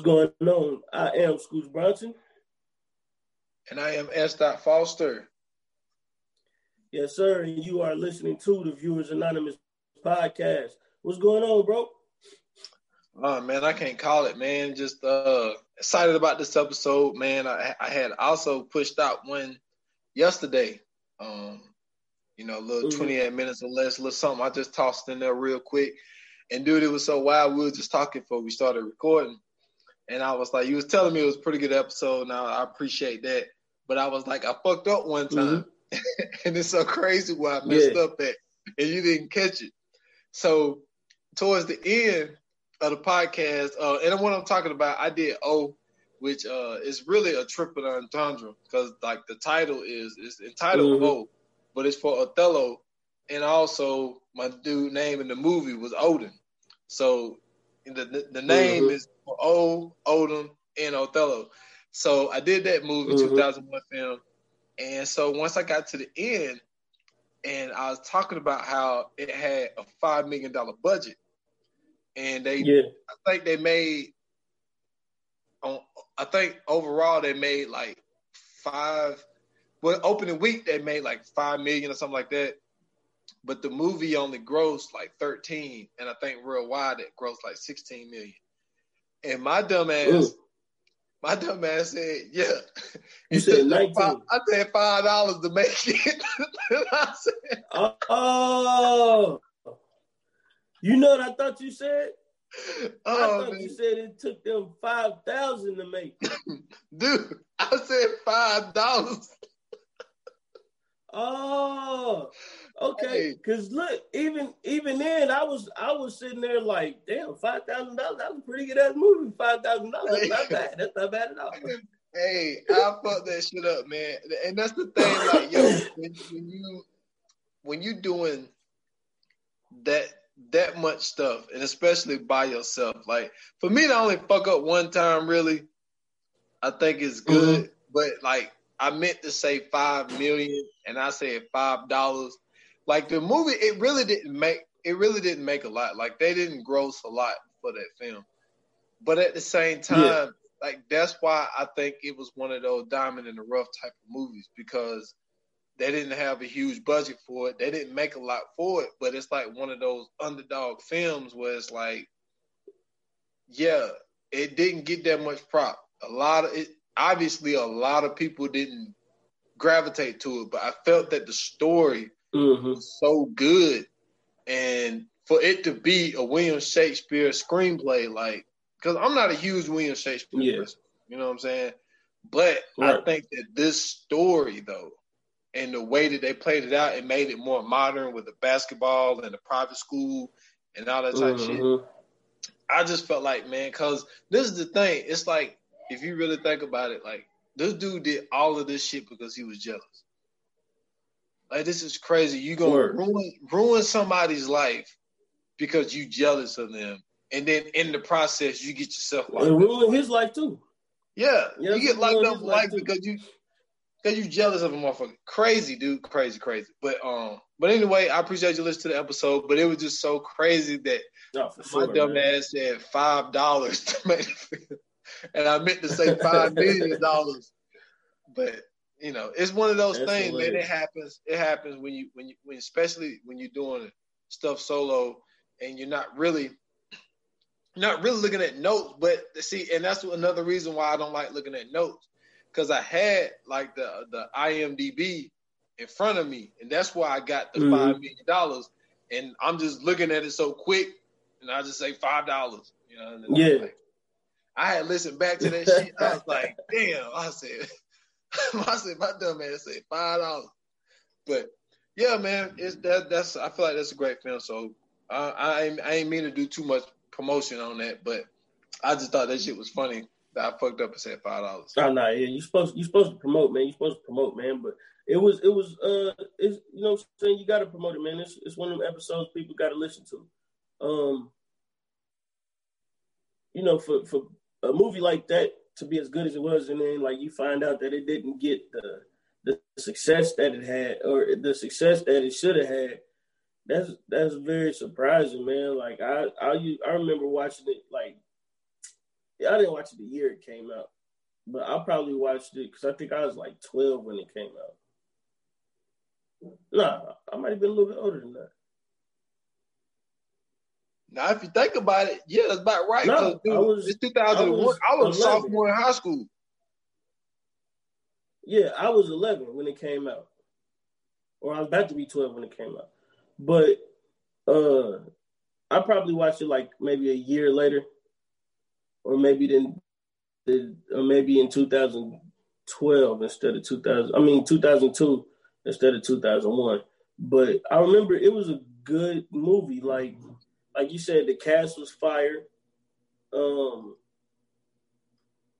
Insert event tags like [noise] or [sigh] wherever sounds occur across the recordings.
What's going on? I am Scoots Bronson. And I am S. Dot Foster. Yes, sir. And you are listening to the Viewers Anonymous podcast. What's going on, bro? Oh man, I can't call it, man. Just uh excited about this episode, man. I I had also pushed out one yesterday. Um, you know, a little mm-hmm. 28 minutes or less, a little something I just tossed in there real quick. And dude, it was so wild. We were just talking before we started recording and I was like, you was telling me it was a pretty good episode. Now I appreciate that, but I was like, I fucked up one time, mm-hmm. [laughs] and it's so crazy where I messed yeah. up at, and you didn't catch it. So towards the end of the podcast, uh, and what I'm talking about, I did O, which uh, is really a triple entendre because like the title is is entitled mm-hmm. O, but it's for Othello, and also my dude name in the movie was Odin. So the the, the name mm-hmm. is O, Odin, and Othello. So I did that movie, mm-hmm. 2001 film. And so once I got to the end, and I was talking about how it had a five million dollar budget, and they, yeah. I think they made, on, I think overall they made like five. Well, opening week they made like five million or something like that, but the movie only grossed like thirteen, and I think worldwide it grossed like sixteen million. And my dumb ass, Ooh. my dumb ass said, yeah. You said 19. Five, I said five dollars to make it. [laughs] I said, oh, you know what I thought you said? Oh, I thought man. you said it took them five thousand to make. [laughs] Dude, I said five dollars. oh, Okay, because look, even even then, I was I was sitting there like, damn, five thousand dollars. That was a pretty good ass movie. Five thousand dollars. That's not bad. That's not bad at all. [laughs] Hey, I fucked that shit up, man. And that's the thing, like, yo, when, when you when you doing that that much stuff, and especially by yourself, like for me to only fuck up one time, really, I think it's good. Mm-hmm. But like, I meant to say five million, and I said five dollars like the movie, it really didn't make it really didn't make a lot. Like they didn't gross a lot for that film. But at the same time, yeah. like that's why I think it was one of those diamond in the rough type of movies because they didn't have a huge budget for it. They didn't make a lot for it, but it's like one of those underdog films where it's like, yeah, it didn't get that much prop. A lot of it, obviously, a lot of people didn't gravitate to it, but I felt that the story mm-hmm. so good, and for it to be a William Shakespeare screenplay, like, because I'm not a huge William Shakespeare yeah. person, you know what I'm saying? But right. I think that this story, though, and the way that they played it out, it made it more modern with the basketball and the private school and all that type mm-hmm. of shit. I just felt like, man, because this is the thing. It's like, if you really think about it, like, this dude did all of this shit because he was jealous. Like this is crazy. You gonna Word. ruin ruin somebody's life because you jealous of them, and then in the process you get yourself locked and ruin his life too. Yeah, you get locked up for life because you because you jealous of a motherfucker. Crazy, dude. Crazy, crazy. But um, but anyway, I appreciate you listening to the episode. But it was just so crazy that oh, sure, my dumb man. ass said five dollars to make [laughs] and I meant to say five million dollars. But you know, it's one of those That's things, hilarious. man. It happens. It happens when you when you when especially when you're doing stuff solo and you're not really not really looking at notes. But see, and that's another reason why I don't like looking at notes because I had like the the IMDb in front of me, and that's why I got the mm-hmm. five million dollars. And I'm just looking at it so quick, and I just say five dollars. You know? yeah. Like, I had listened back to that [laughs] shit. I was like, damn. I said, [laughs] I said my dumb ass said five dollars. But yeah, man, it's that that's I feel like that's a great film. So uh, I ain't, I ain't mean to do too much promotion on that, but I just thought that shit was funny. That I fucked up and said five dollars. Oh no, yeah, you supposed you supposed to promote, man. You supposed to promote, man. But it was it was uh it's you know what I'm saying you gotta promote it, man. It's it's one of them episodes people gotta listen to. Um you know, for for a movie like that to be as good as it was, and then like you find out that it didn't get the the success that it had or the success that it should have had. That's that's very surprising, man. Like I I I remember watching it like I didn't watch it the year it came out, but I probably watched it because I think I was like twelve when it came out. Nah, I might have been a little bit older than that. Now, if you think about it, yeah, that's about right. No, dude, I was, it's 2001. I was, I was a sophomore in high school. Yeah, I was 11 when it came out, or I was about to be 12 when it came out. But uh, I probably watched it like maybe a year later, or maybe then, or maybe in 2012 instead of 2000. I mean 2002 instead of 2001. But I remember it was a good movie. Like like you said, the cast was fire. Um,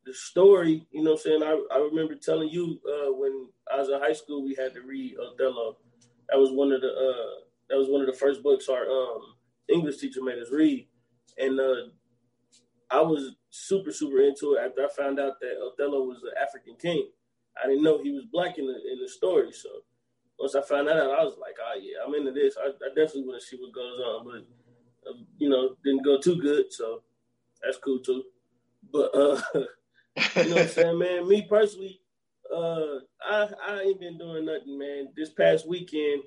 the story, you know, what I'm saying. I, I remember telling you uh, when I was in high school, we had to read Othello. That was one of the uh, that was one of the first books our um, English teacher made us read, and uh, I was super super into it after I found out that Othello was an African king. I didn't know he was black in the in the story, so once I found that out, I was like, oh yeah, I'm into this. I, I definitely want to see what goes on, but you know, didn't go too good, so that's cool too. But uh, [laughs] you know what I'm saying, man. Me personally, uh, I I ain't been doing nothing, man. This past weekend,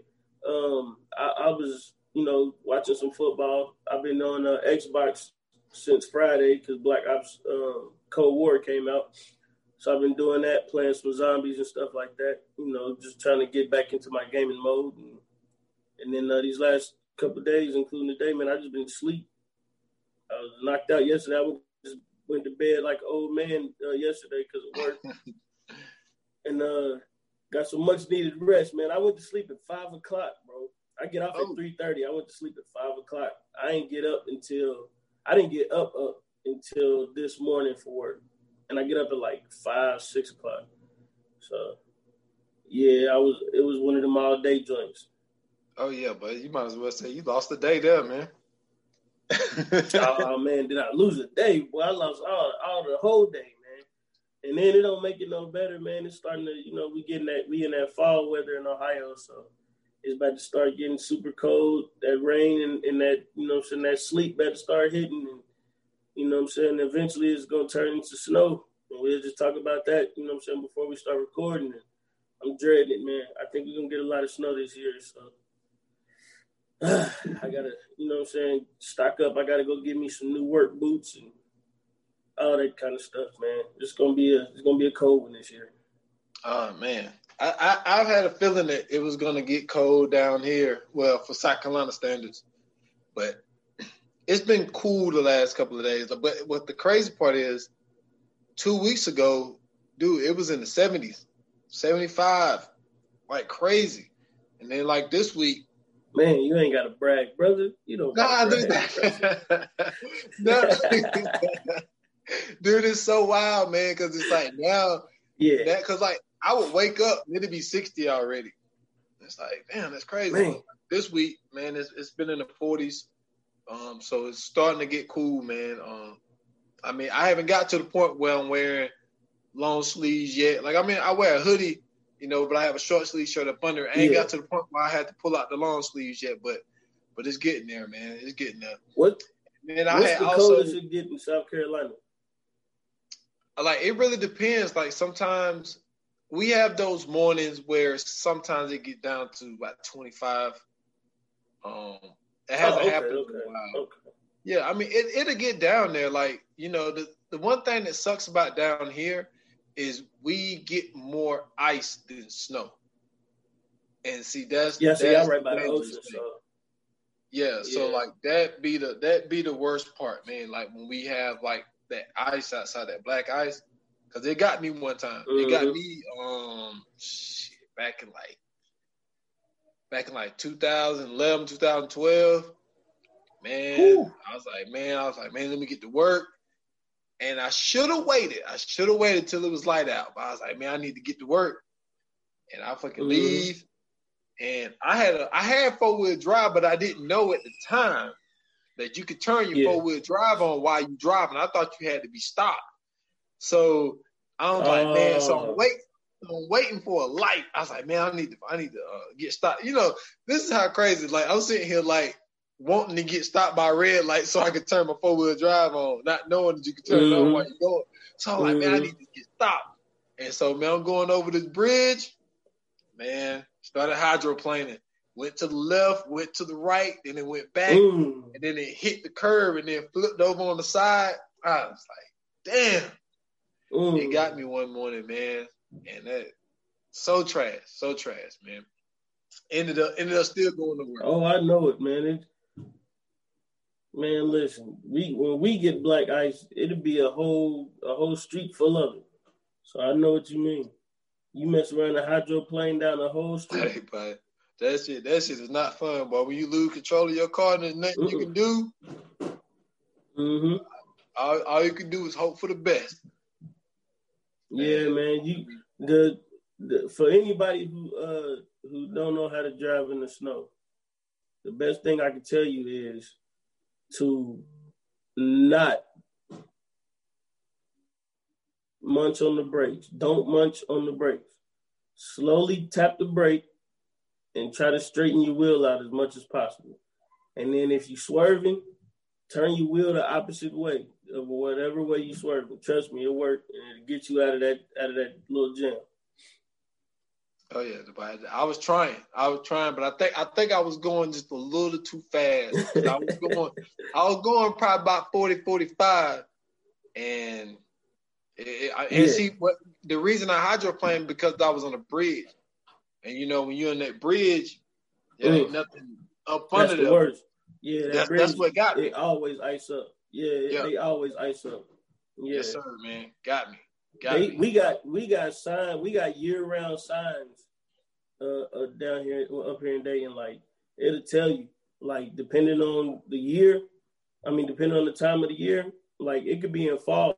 um, I, I was you know watching some football. I've been on uh, Xbox since Friday because Black Ops um, Cold War came out. So I've been doing that, playing some zombies and stuff like that. You know, just trying to get back into my gaming mode. And, and then uh, these last couple days, including today, man, I just been asleep. I was knocked out yesterday. I went, just went to bed like an old man uh, yesterday because of work, [laughs] and uh, got some much needed rest, man. I went to sleep at five o'clock, bro. I get off oh. at three thirty. I went to sleep at five o'clock. I ain't get up until I didn't get up up until this morning for work, and I get up at like five six o'clock. So yeah, I was it was one of them all day joints. Oh yeah, but you might as well say you lost a day there, man. [laughs] Oh, oh man, did I lose a day? Boy, I lost all, all the whole day, man. And then it don't make it no better, man. It's starting to, you know, we getting that we in that fall weather in Ohio, so it's about to start getting super cold. That rain and, and that, you know, I'm saying that sleep about to start hitting, and you know, I'm saying eventually it's gonna turn into snow. And we'll just talk about that, you know, I'm saying before we start recording. And I'm dreading it, man. I think we're gonna get a lot of snow this year, so. [sighs] I gotta, you know what I'm saying, stock up. I gotta go get me some new work boots and all that kind of stuff, man. It's gonna be a it's gonna be a cold one this year. Oh man. I, I I've had a feeling that it was gonna get cold down here, well, for South Carolina standards. But [clears throat] it's been cool the last couple of days. But what the crazy part is, two weeks ago, dude, it was in the 70s, 75, like crazy. And then like this week, Man, you ain't got to brag, brother. You don't. Nah, dude. [laughs] no, [laughs] dude, it's so wild, man. Because it's like now, yeah. That because like I would wake up, and it'd be sixty already. It's like, damn, that's crazy. Man. This week, man, it's, it's been in the forties. Um, so it's starting to get cool, man. Um, I mean, I haven't got to the point where I'm wearing long sleeves yet. Like, I mean, I wear a hoodie you know, but I have a short sleeve shirt up under. I ain't yeah. got to the point where I had to pull out the long sleeves yet, but but it's getting there, man. It's getting there. What? Man, I What's the also, coldest it get in South Carolina? Like it really depends. Like sometimes we have those mornings where sometimes it get down to about twenty five. Um, it hasn't oh, okay, happened okay, in a while. Okay. Yeah, I mean it, it'll get down there. Like you know, the the one thing that sucks about down here is we get more ice than snow. And see, that's yeah. See, I'm right by the ocean, so. Yeah, yeah, so like that be the that be the worst part, man. Like when we have like that ice outside, that black ice, because it got me one time. Mm-hmm. It got mm-hmm. me um shit, back in like back in like 2011, 2012. Man, Ooh. I was like, man, I was like, man, let me get to work. And I should have waited. I should have waited till it was light out. But I was like, man, I need to get to work. And I fucking mm-hmm. leave. And I had a I had four wheel drive, but I didn't know at the time that you could turn your yeah. four wheel drive on while you driving. I thought you had to be stopped. So I was like, man, so I'm oh. wait, I'm waiting for a light. I was like, man, I need to I need to uh, get stopped. You know, this is how crazy. Like I'm sitting here like wanting to get stopped by red light so I could turn my four wheel drive on, not knowing that you could turn mm-hmm. it on mm-hmm. while you're going. So I'm like, mm-hmm. man, I mm-hmm. need to get stopped. And so man, I'm going over this bridge. Man, started hydroplaning. Went to the left, went to the right, then it went back, mm. and then it hit the curve and then flipped over on the side. I was like, damn. Mm. It got me one morning, man. And that so trash, so trash, man. Ended up ended up still going to work. Oh, I know it, man. It, man, listen, we when we get black ice, it'll be a whole a whole street full of it. So I know what you mean. You mess around a hydroplane down the whole [laughs] street. Hey, but that shit, that shit is not fun, boy. When you lose control of your car, and there's nothing Mm-mm. you can do. Mm-hmm. All, all you can do is hope for the best. Yeah, man. You the, the for anybody who uh who don't know how to drive in the snow, the best thing I can tell you is to not munch on the brakes. Don't munch on the brakes. Slowly tap the brake and try to straighten your wheel out as much as possible. And then if you're swerving, turn your wheel the opposite way of whatever way you swerving. Trust me, it'll work and it'll get you out of that out of that little jam. Oh yeah, I was trying. I was trying, but I think I think I was going just a little too fast. I was going I was going probably about 40, 45. And it, and yeah. see what the reason I hydroplaned because I was on a bridge. And you know, when you're in that bridge, there ain't nothing up that's under the worst. Yeah, that that's, bridge, that's what got me. It always ice up. Yeah, yeah, they always ice up. Yeah. Yes, sir, man. Got me. Got they. We got we got signs. We got year round signs uh, uh, down here up here in Dayton. Like it'll tell you, like depending on the year. I mean, depending on the time of the year, like it could be in fall.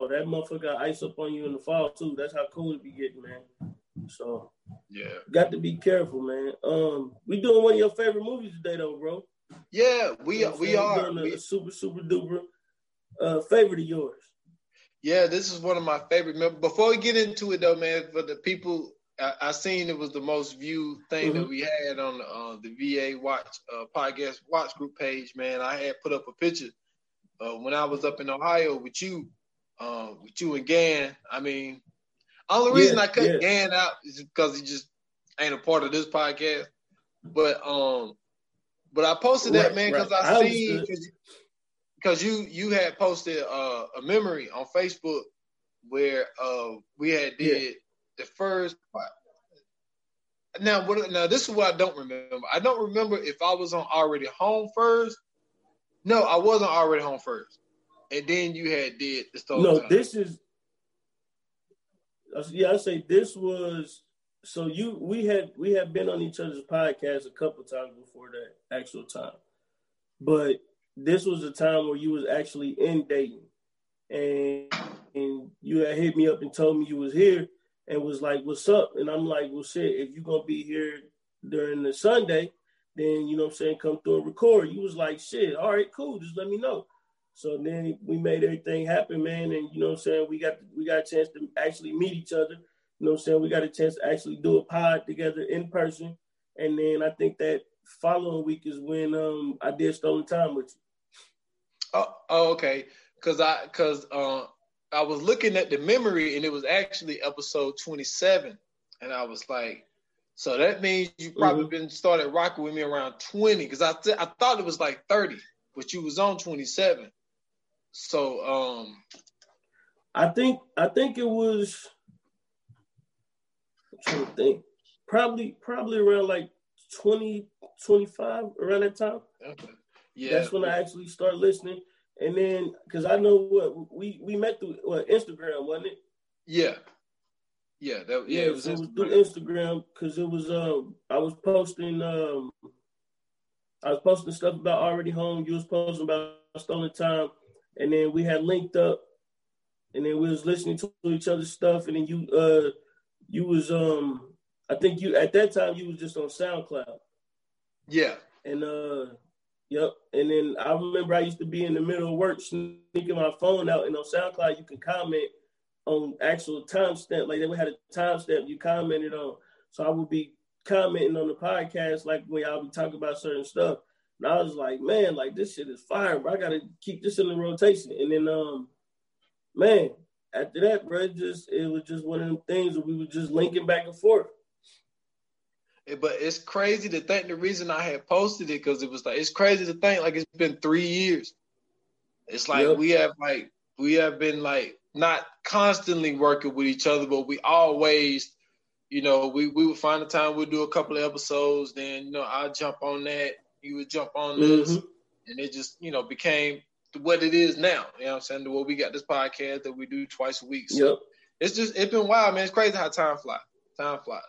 Oh, that motherfucker got ice up on you in the fall too. That's how cold it be getting, man. So yeah, got to be careful, man. Um, we doing one of your favorite movies today, though, bro. Yeah, we you know we are. We, a super super duper uh, favorite of yours. Yeah, this is one of my favorite. Before we get into it, though, man, for the people, I, I seen it was the most viewed thing mm-hmm. that we had on uh, the VA Watch uh, podcast Watch Group page. Man, I had put up a picture uh, when I was up in Ohio with you, uh, with you and Gan. I mean, only reason yeah, I cut yeah. Gan out is because he just ain't a part of this podcast. But um, but I posted that man because right. I, I seen because you you had posted uh, a memory on Facebook where uh, we had did yeah. the first. Now what now this is what I don't remember. I don't remember if I was on already home first. No, I wasn't already home first. And then you had did the story. No, time. this is yeah, I say this was so you we had we had been on each other's podcast a couple times before that actual time, but this was a time where you was actually in Dayton, and and you had hit me up and told me you was here and was like, "What's up?" And I'm like, "Well, shit, if you're gonna be here during the Sunday, then you know what I'm saying, come through and record." You was like, "Shit, all right, cool, just let me know." So then we made everything happen, man. And you know what I'm saying? We got we got a chance to actually meet each other. You know what I'm saying? We got a chance to actually do a pod together in person. And then I think that following week is when um I did Stolen Time with you. Oh, oh okay. Cause I cause uh I was looking at the memory and it was actually episode 27. And I was like, so that means you probably mm-hmm. been started rocking with me around 20 because I th- I thought it was like 30, but you was on 27. So um I think I think it was I'm trying to think. Probably probably around like 20, 25, around that time. Okay. Yeah. That's when I actually start listening. And then because I know what we we met through what Instagram, wasn't it? Yeah. Yeah, that, yeah, yeah, it was, it was through Instagram because it was um I was posting um I was posting stuff about already home. You was posting about stolen time, and then we had linked up, and then we was listening to each other's stuff, and then you uh you was um I think you at that time you was just on SoundCloud. Yeah. And uh yep. And then I remember I used to be in the middle of work sneaking my phone out and on SoundCloud you can comment on actual timestamp. Like they would have a timestamp you commented on. So I would be commenting on the podcast like when y'all be talking about certain stuff. And I was like, man, like this shit is fire, bro. I gotta keep this in the rotation. And then um man, after that, bro, it just it was just one of them things where we were just linking back and forth. But it's crazy to think the reason I had posted it because it was like it's crazy to think like it's been three years. It's like yep. we have like we have been like not constantly working with each other, but we always, you know, we, we would find a time we'd do a couple of episodes, then you know, I'd jump on that, you would jump on this, mm-hmm. and it just, you know, became what it is now. You know what I'm saying? The what we got this podcast that we do twice a week. So yep. it's just it's been wild, man. It's crazy how time flies. Time flies.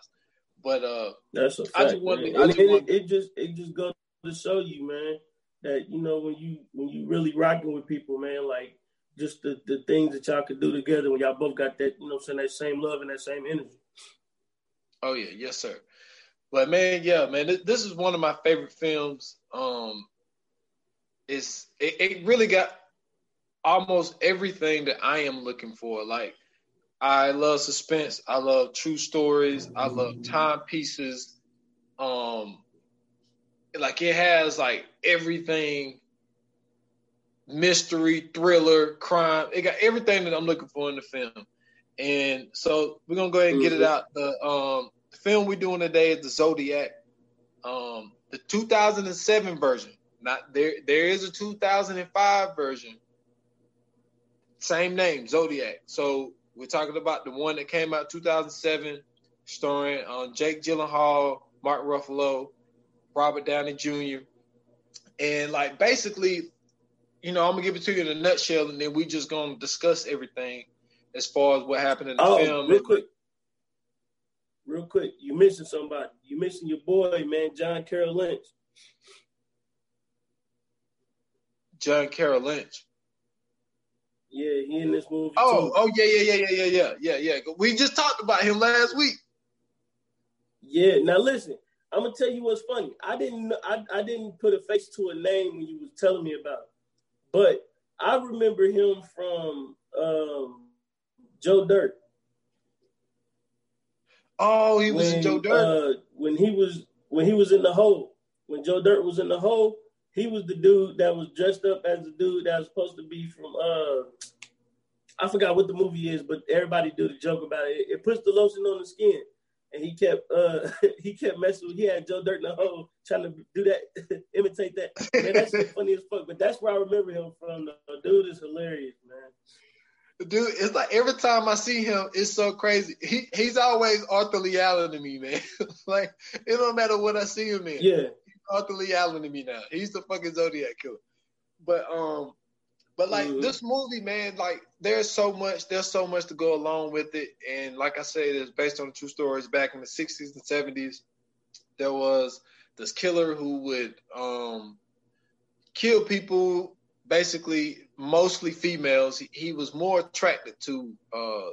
But uh, that's a fact. I just wanted, I just it, it, just it just goes to show you, man, that you know when you when you really rocking with people, man, like just the, the things that y'all could do together when y'all both got that, you know, saying that same love and that same energy. Oh yeah, yes sir. But man, yeah, man, this, this is one of my favorite films. Um, it's it, it really got almost everything that I am looking for. Like I love suspense. I love true stories. I love timepieces. Um, like it has like everything mystery, thriller, crime. It got everything that I'm looking for in the film. And so we're gonna go ahead and get it mm-hmm. out. The um the film we're doing today is the Zodiac. Um the 2007 version. Not there there is a 2005 version. Same name, Zodiac. So we're talking about the one that came out 2007, starring um, Jake Gyllenhaal, Mark Ruffalo, Robert Downey Jr. And like basically, you know, I'm gonna give it to you in a nutshell, and then we just gonna discuss everything as far as what happened in the oh, film. Real quick, real quick, you mentioned somebody. You mentioned your boy, man, John Carroll Lynch. John Carroll Lynch. Yeah, he in this movie. Oh, too. oh yeah, yeah, yeah, yeah, yeah, yeah, yeah, yeah. We just talked about him last week. Yeah. Now listen, I'm gonna tell you what's funny. I didn't, I, I didn't put a face to a name when you was telling me about, it. but I remember him from um, Joe Dirt. Oh, he was when, in Joe Dirt uh, when he was when he was in the hole. When Joe Dirt was in the hole, he was the dude that was dressed up as the dude that was supposed to be from uh I forgot what the movie is, but everybody do the joke about it. It puts the lotion on the skin. And he kept uh [laughs] he kept messing with he had Joe Dirt in the hole trying to do that, [laughs] imitate that. Man, that's funny as fuck. But that's where I remember him from. The dude is hilarious, man. Dude, it's like every time I see him, it's so crazy. He he's always Arthur Lee Allen to me, man. [laughs] like it don't matter what I see him in. Yeah. Arthur Lee Allen to me now. He's the fucking Zodiac killer. But um, but like mm-hmm. this movie, man, like there's so much, there's so much to go along with it. And like I said, it's based on true stories back in the 60s and 70s. There was this killer who would um kill people, basically mostly females. He, he was more attracted to uh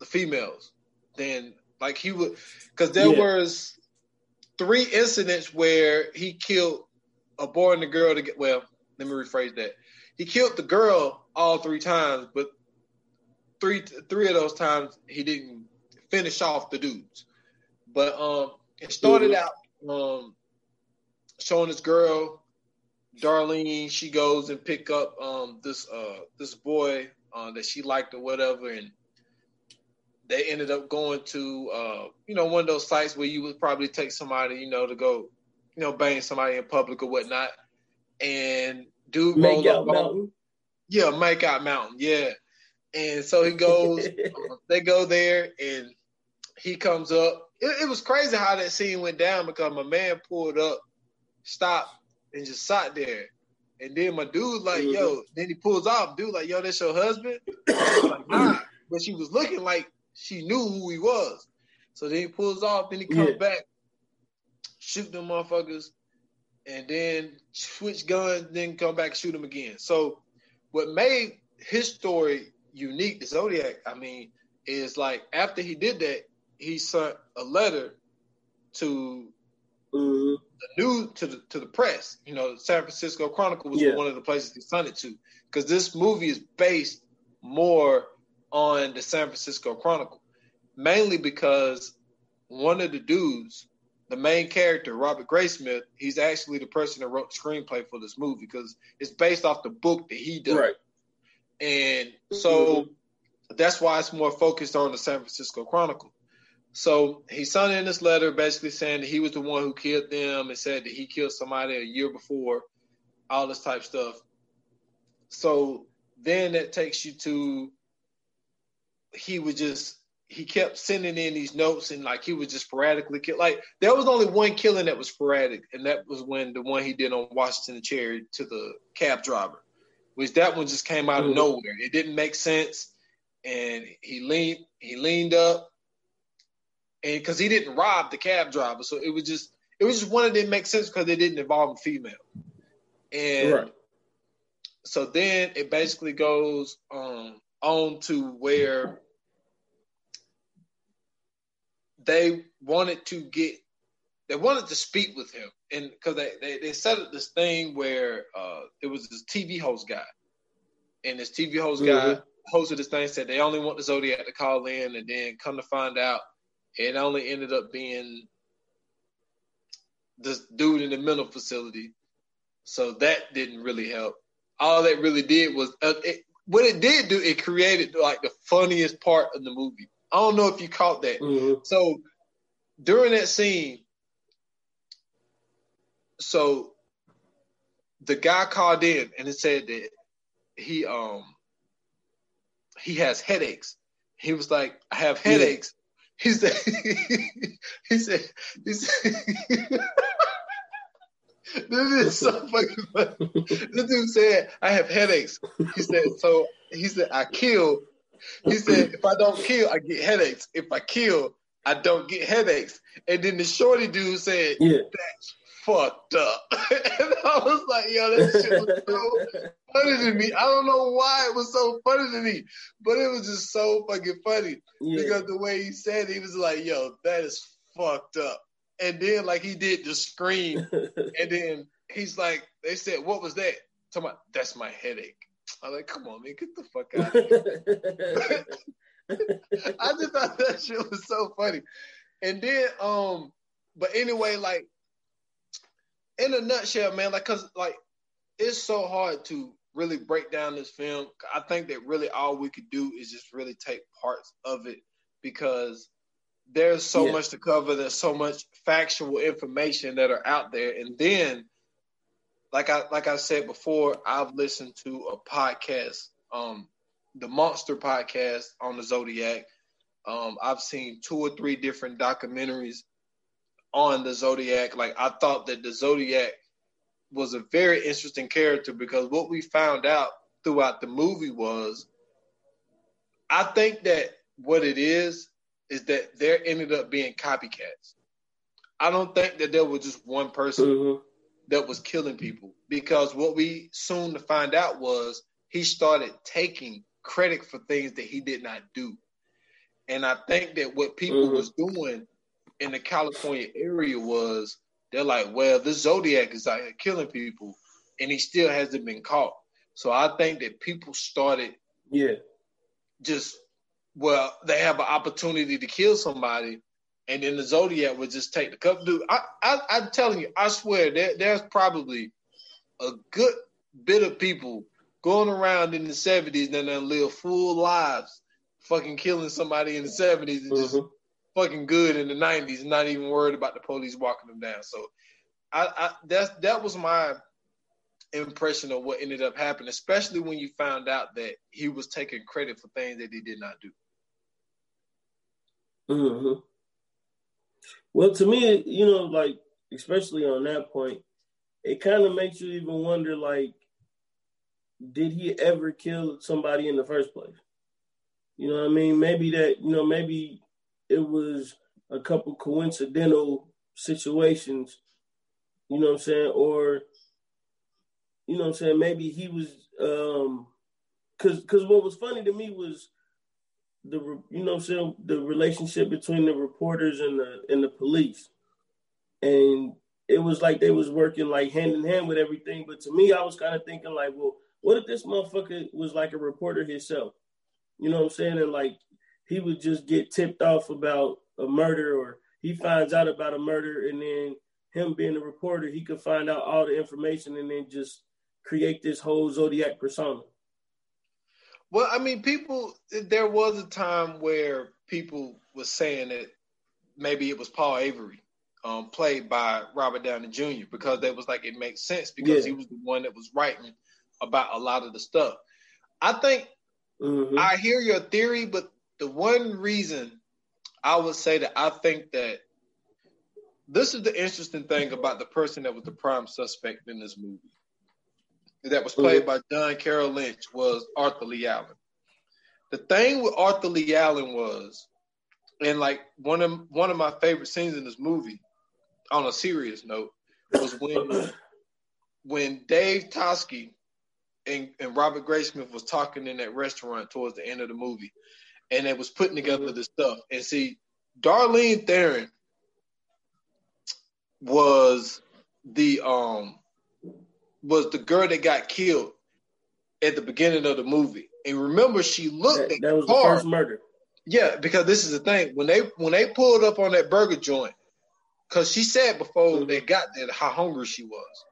the females than like he would because there yeah. was three incidents where he killed a boy and a girl to get well let me rephrase that. He killed the girl all three times but three three of those times he didn't finish off the dudes. But um it started out um showing this girl darlene she goes and pick up um this uh this boy uh, that she liked or whatever and they ended up going to uh, you know one of those sites where you would probably take somebody you know to go you know bang somebody in public or whatnot. And dude make out mountain? Yeah make out mountain yeah. And so he goes uh, [laughs] they go there and he comes up. It, it, was crazy how that scene went down because my man pulled up stopped and just sat there. And then my dude like mm-hmm. yo then he pulls off. Dude like yo that's your husband? [coughs] Like, nah. but she was looking like she knew who he was. So then he pulls off, then he comes yeah. back, shoot them motherfuckers, and then switch guns, then come back shoot him again. So what made his story unique, the Zodiac, I mean, is like after he did that, he sent a letter to Mhm. the news to the to the press. You know, the San Francisco Chronicle was Yeah. one of the places he sent it to because this movie is based more Uh, on the San Francisco Chronicle, mainly because one of the dudes, the main character, Robert Graysmith, he's actually the person that wrote the screenplay for this movie because it's based off the book that he did, Right. and so that's why it's more focused on the San Francisco Chronicle. So he sent in this letter basically saying that he was the one who killed them and said that he killed somebody a year before, all this type stuff. So then that takes you to he was just he kept sending in these notes and like he was just sporadically kill like there was only one killing that was sporadic and that was when the one he did on Washington and Cherry to the cab driver, which that one just came out of Mhm. nowhere. It didn't make sense, and he leaned he leaned up and because he didn't rob the cab driver, so it was just it was just one that didn't make sense because it didn't involve a female. And Right. so then it basically goes um, on to where they wanted to get they wanted to speak with him. And because they, they they set up this thing where uh it was this tv host guy. And this tv host guy Mhm. hosted this thing said they only want the zodiac to call in. And then come to find out it only ended up being this dude in the mental facility. So that didn't really help. All that really did was uh, it, what it did do it created like the funniest part of the movie i don't know if you caught that Mhm. so during that scene, so the guy called in and it said that he um he has headaches. He was like, I have Yeah. headaches. [laughs] [laughs] He said he said he [laughs] said This is so [laughs] fucking funny. This dude said, I have headaches. He said, so he said, I kill. He said, if I don't kill, I get headaches. If I kill, I don't get headaches. And then the shorty dude said, Yeah. That's fucked up. [laughs] and I was like, yo, that shit was so funny to me. I don't know why it was so funny to me, but it was just so fucking funny yeah. because the way he said it, he was like, yo, that is fucked up. And then like he did the scream, [laughs] and then he's like, they said, what was that? Talking about, that's my headache. I'm like, come on, man, get the fuck out of here. [laughs] [laughs] I just thought that shit was so funny. And then, um, but anyway, like in a nutshell, man, like, cause like it's so hard to really break down this film. I think that really all we could do is just really take parts of it because there's so Yeah. much to cover. There's so much factual information that are out there, and then, like I like I said before, I've listened to a podcast, um, the Monster Podcast on the Zodiac. Um, I've seen two or three different documentaries on the Zodiac. Like I thought that the Zodiac was a very interesting character because what we found out throughout the movie was I think that what it is is that there ended up being copycats. I don't think that there was just one person Mhm. that was killing people because what we soon to find out was he started taking credit for things that he did not do. And I think that what people Mhm. was doing in the California area was they're like, well, this Zodiac is out here killing people and he still hasn't been caught. So I think that people started Yeah. just well, they have an opportunity to kill somebody, and then the Zodiac would just take the cup. Dude, I, I I'm telling you, I swear there, there's probably a good bit of people going around in the 70s that done live full lives, fucking killing somebody in the 70s and just Mhm. fucking good in the 90s, and not even worried about the police walking them down. So I, I that's that was my impression of what ended up happening, especially when you found out that he was taking credit for things that he did not do. Hmm Well, to me, you know, like especially on that point, it kind of makes you even wonder, like, did he ever kill somebody in the first place? You know what I mean? Maybe that, you know, maybe it was a couple coincidental situations, you know what I'm saying? Or, you know what I'm saying? Maybe he was um because because what was funny to me was the you know saying the relationship between the reporters and the and the police, and it was like they was working like hand in hand with everything. But to me, I was kind of thinking like, well, what if this motherfucker was like a reporter himself? You know what I'm saying? And like he would just get tipped off about a murder, or he finds out about a murder, and then him being a reporter, he could find out all the information and then just create this whole Zodiac persona. Well, I mean, people. There was a time where people was saying that maybe it was Paul Avery, um, played by Robert Downey Jr. because they was like it makes sense because yeah. he was the one that was writing about a lot of the stuff. I think mm-hmm. I hear your theory, but the one reason I would say that I think that this is the interesting thing about the person that was the prime suspect in this movie that was played by John Carroll Lynch was Arthur Lee Allen. The thing with Arthur Lee Allen was, and like one of one of my favorite scenes in this movie, on a serious note, was when [coughs] when Dave Toschi and, and Robert Graysmith was talking in that restaurant towards the end of the movie, and it was putting together mm-hmm. the stuff. And see, Darlene Ferrin was the um was the girl that got killed at the beginning of the movie. And remember, she looked that, at that was car. the first murder. Yeah, because this is the thing when they when they pulled up on that burger joint, because she said before mm-hmm. they got there how hungry she was.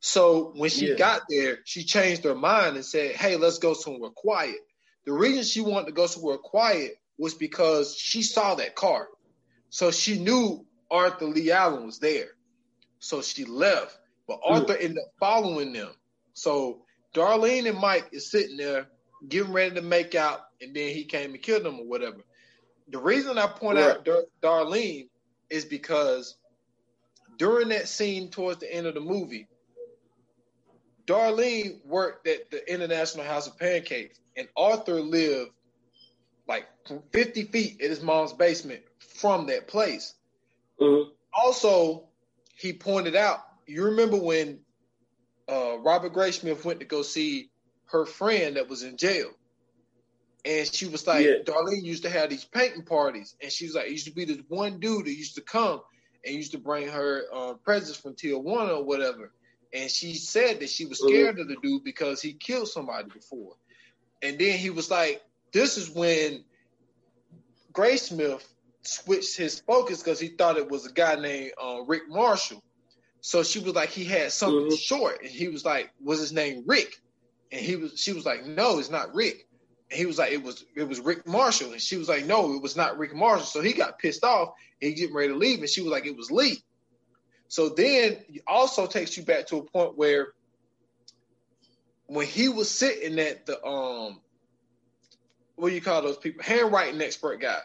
So when she yeah. got there, she changed her mind and said, "Hey, let's go somewhere quiet." The reason she wanted to go somewhere quiet was because she saw that car, so she knew Arthur Lee Allen was there. So she left. But Arthur ended up following them. So Darlene and Mike is sitting there getting ready to make out, and then he came and killed them or whatever. The reason I point right. out Dar- Darlene is because during that scene towards the end of the movie, Darlene worked at the International House of Pancakes, and Arthur lived like 50 feet in his mom's basement from that place. Mm-hmm. Also, he pointed out you remember when uh, Robert Graysmith went to go see her friend that was in jail, and she was like, yeah. Darlene used to have these painting parties, and she was like, it used to be this one dude that used to come and used to bring her uh, presents from Tijuana or whatever. And she said that she was mm-hmm. scared mm-hmm. of the dude because he killed somebody before. And then he was like, this is when Graysmith switched his focus because he thought it was a guy named uh, Rick Marshall. So she was like, he had something mm-hmm. short, and he was like, was his name Rick? And he was, she was like, no, it's not Rick. And he was like, it was, it was Rick Marshall, and she was like, no, it was not Rick Marshall. So he got pissed off, and he getting ready to leave, and she was like, it was Lee. So then it also takes you back to a point where when he was sitting at the um what do you call those people handwriting expert guy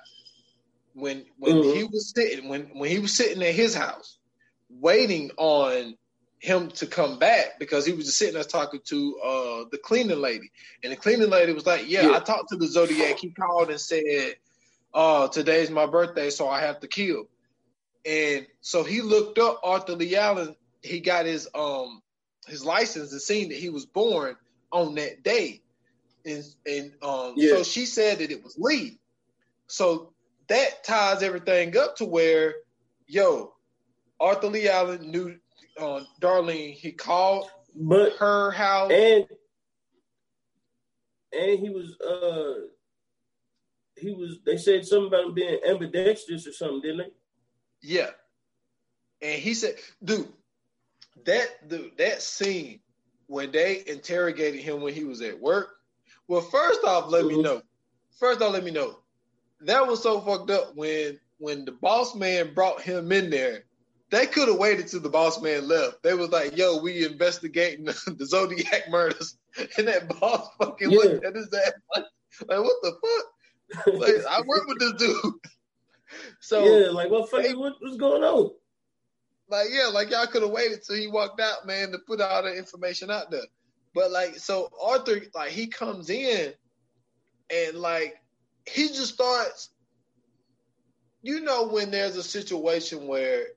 when when mm-hmm. he was sitting when when he was sitting at his house waiting on him to come back because he was just sitting there talking to uh, the cleaning lady. And the cleaning lady was like, yeah, yeah, I talked to the Zodiac. He called and said, uh, today's my birthday, so I have to kill. And so he looked up Arthur Lee Allen. He got his um his license and seen that he was born on that day. And and um yeah. so she said that it was Lee. So that ties everything up to where, yo, Arthur Lee Allen knew uh, Darlene. He called but her house and and he was uh he was they said something about him being ambidextrous or something, didn't they? Yeah. And he said, dude, that dude, that scene when they interrogated him when he was at work. Well, first off, let mm-hmm. me know. First off, let me know. That was so fucked up when when the boss man brought him in there they could have waited till the boss man left. They was like, "Yo, we investigating [laughs] the Zodiac murders," and that boss fucking yeah. looked at his ass like, like "What the fuck?" Like, I work with this dude. So yeah, like what fucking what, what's going on? Like yeah, like y'all could have waited till he walked out, man, to put all the information out there. But like, so Arthur, like he comes in, and like he just starts. You know when there's a situation where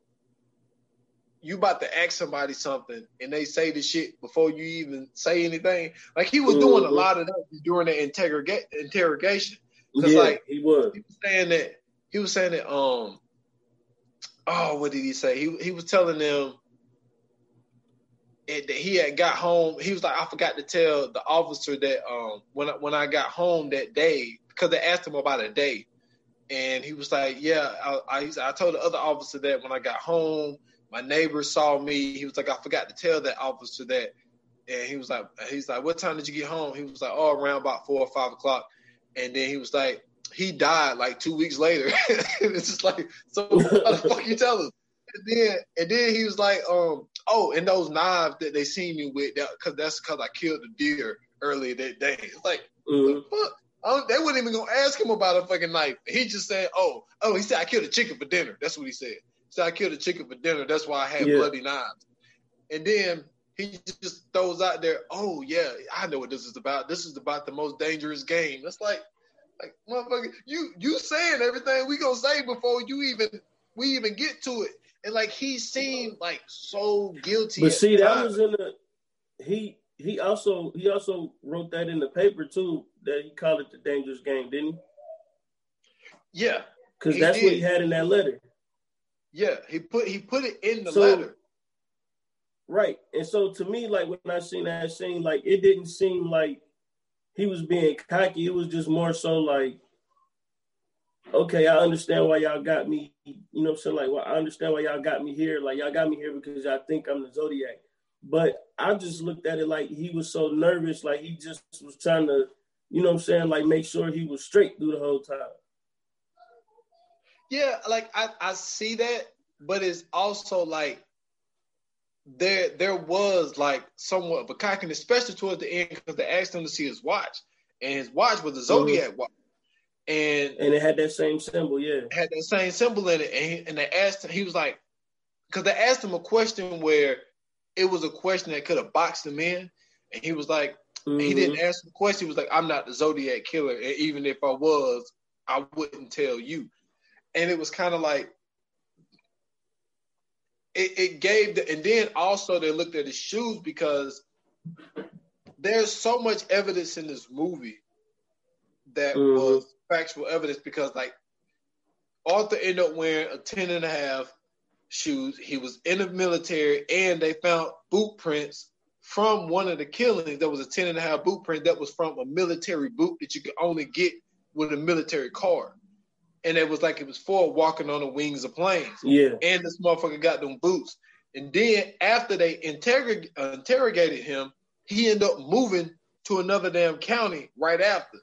you about to ask somebody something and they say the shit before you even say anything. Like he was doing a Mhm. lot of that during the interroga- interrogation. Yeah, like he was. he was saying that he was saying that um oh what did he say? He he was telling them it, that he had got home. He was like, I forgot to tell the officer that um when I, when I got home that day because they asked him about a day, and he was like, yeah, I I, he said, I told the other officer that when I got home, my neighbor saw me. He was like, I forgot to tell that officer that, and he was like, he's like, what time did you get home? He was like, oh, around about four or five o'clock, and then he was like, he died like two weeks later. [laughs] it's just like, so what the [laughs] fuck you tell us? And then and then he was like, um, oh, and those knives that they seen me with, that, cause that's cause I killed the deer earlier that day. [laughs] It's like, Mhm. fuck. They wasn't even gonna ask him about a fucking knife. He just said, "Oh, oh." He said, "I killed a chicken for dinner." That's what he said. Said, "I killed a chicken for dinner. That's why I had Yeah. bloody knives." And then he just throws out there, "Oh yeah, I know what this is about. This is about the most dangerous game." That's like, like motherfucker, you you saying everything we gonna say before you even we even get to it. And like he seemed like so guilty. But see, that was in the he he also he also wrote that in the paper too that he called it the dangerous game, didn't he? yeah, Because that's what he had in that letter, yeah. He put he put it in the So- letter. right? And so to me, like when I seen that scene, like it didn't seem like he was being cocky. It was just more so like, okay, I understand why y'all got me. You know, what I'm saying like, well, I understand why y'all got me here. Like y'all got me here because y'all think I'm the Zodiac. But I just looked at it like he was so nervous, like he just was trying to, you know what I'm saying, like make sure he was straight through the whole time. Yeah, like I, I see that, but it's also like there there was like somewhat of a cockiness, especially towards the end, because they asked him to see his watch, and his watch was a zodiac watch, and And it had that same symbol, yeah. had that same symbol in it, and, he, and they asked him, he was like, because they asked him a question where it was a question that could have boxed him in, and he was like, he Mhm. didn't answer the question. He was like, I'm not the Zodiac killer. And even if I was, I wouldn't tell you. And it was kind of like, it, it gave the, and then also they looked at his shoes because there's so much evidence in this movie that Mhm. was factual evidence because like Arthur ended up wearing a 10 and a half shoes. He was in the military and they found boot prints from one of the killings. There was a 10 and a half boot print that was from a military boot that you could only get with a military card. And it was like it was for walking on the wings of planes. Yeah. And this motherfucker got them boots. And then after they interrog- uh, interrogated him, he ended up moving to another damn county right after.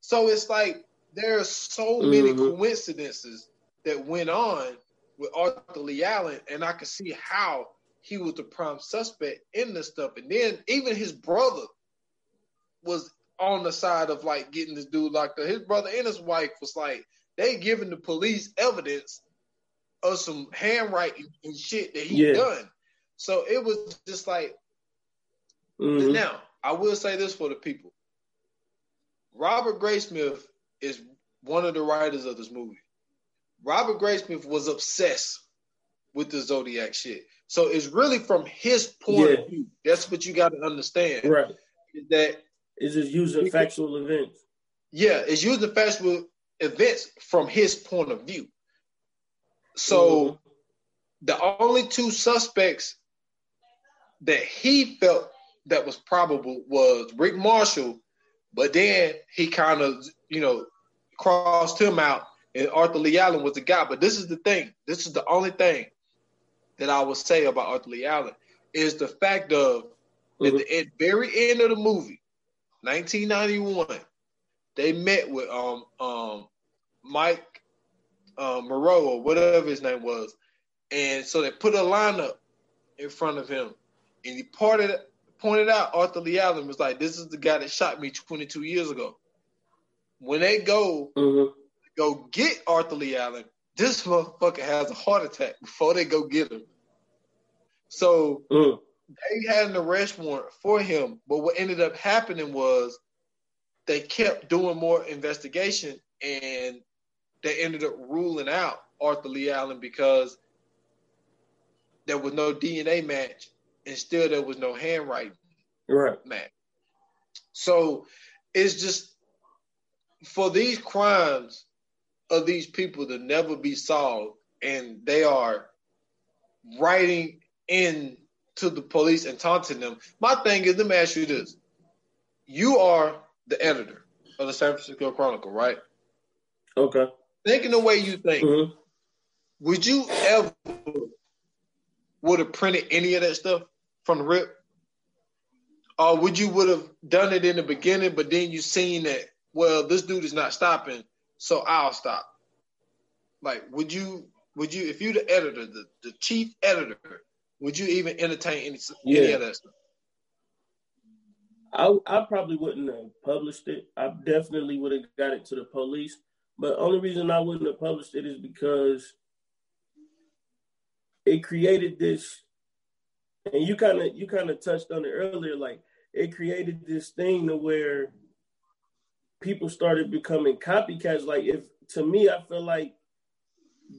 So it's like there are so many Mhm. coincidences that went on with Arthur Leigh Allen, and I could see how he was the prime suspect in this stuff. And then even his brother was on the side of like getting this dude locked up. His brother and his wife was like they giving the police evidence of some handwriting and shit that he Yeah. done. So it was just like Mhm. now, I will say this for the people. Robert Graysmith is one of the writers of this movie. Robert Graysmith was obsessed with the Zodiac shit. So it's really from his point Yeah. of view. That's what you got to understand. Right. Is that It's just using factual events. yeah, it's using factual events from his point of view. So Mhm. the only two suspects that he felt that was probable was Rick Marshall, but then he kind of, you know, crossed him out, and Arthur Leigh Allen was the guy. But this is the thing. This is the only thing that I will say about Arthur Leigh Allen is the fact of at Mhm. the at very end of the movie, 1991, they met with um um Mike uh, Moreau or whatever his name was, and so they put a lineup in front of him, and he parted, pointed out Arthur Leigh Allen was like, "This is the guy that shot me 22 years ago." When they go Mhm. go get Arthur Leigh Allen, this motherfucker has a heart attack before they go get him. So Mhm. they had an arrest warrant for him, but what ended up happening was they kept doing more investigation and they ended up ruling out Arthur Leigh Allen because there was no DNA match, and still there was no handwriting right. match. So it's just for these crimes of these people to never be solved, and they are writing in to the police and taunting them. My thing is, let me ask you this: You are the editor of the San Francisco Chronicle, right? Okay. Thinking the way you think, Mhm. would you ever would have printed any of that stuff from the rip? Or would you would have done it in the beginning, but then you seen that, well, this dude is not stopping, so I'll stop. Like, would you would you if you the editor, the, the chief editor, would you even entertain any, any of that stuff? I I probably wouldn't have published it. I definitely would have got it to the police. But only reason I wouldn't have published it is because it created this and you kind of you kind of touched on it earlier like it created this thing to where people started becoming copycats like if to me I feel like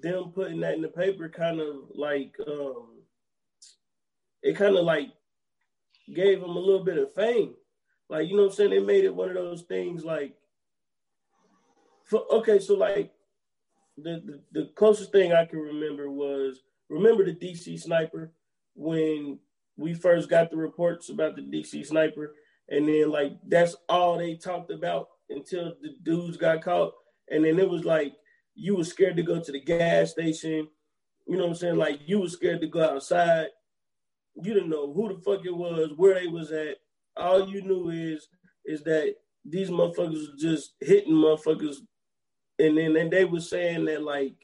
them putting that in the paper kind of like um it kind of like gave them a little bit of fame like you know what I'm saying They made it one of those things like for, okay so like the, the the closest thing I can remember was remember the DC sniper when we first got the reports about the DC sniper, and then like that's all they talked about until the dudes got caught, and then it was like you were scared to go to the gas station, you know what I'm saying? Like you were scared to go outside. You didn't know who the fuck it was, where they was at. All you knew is is that these motherfuckers just hitting motherfuckers, and then and they were saying that like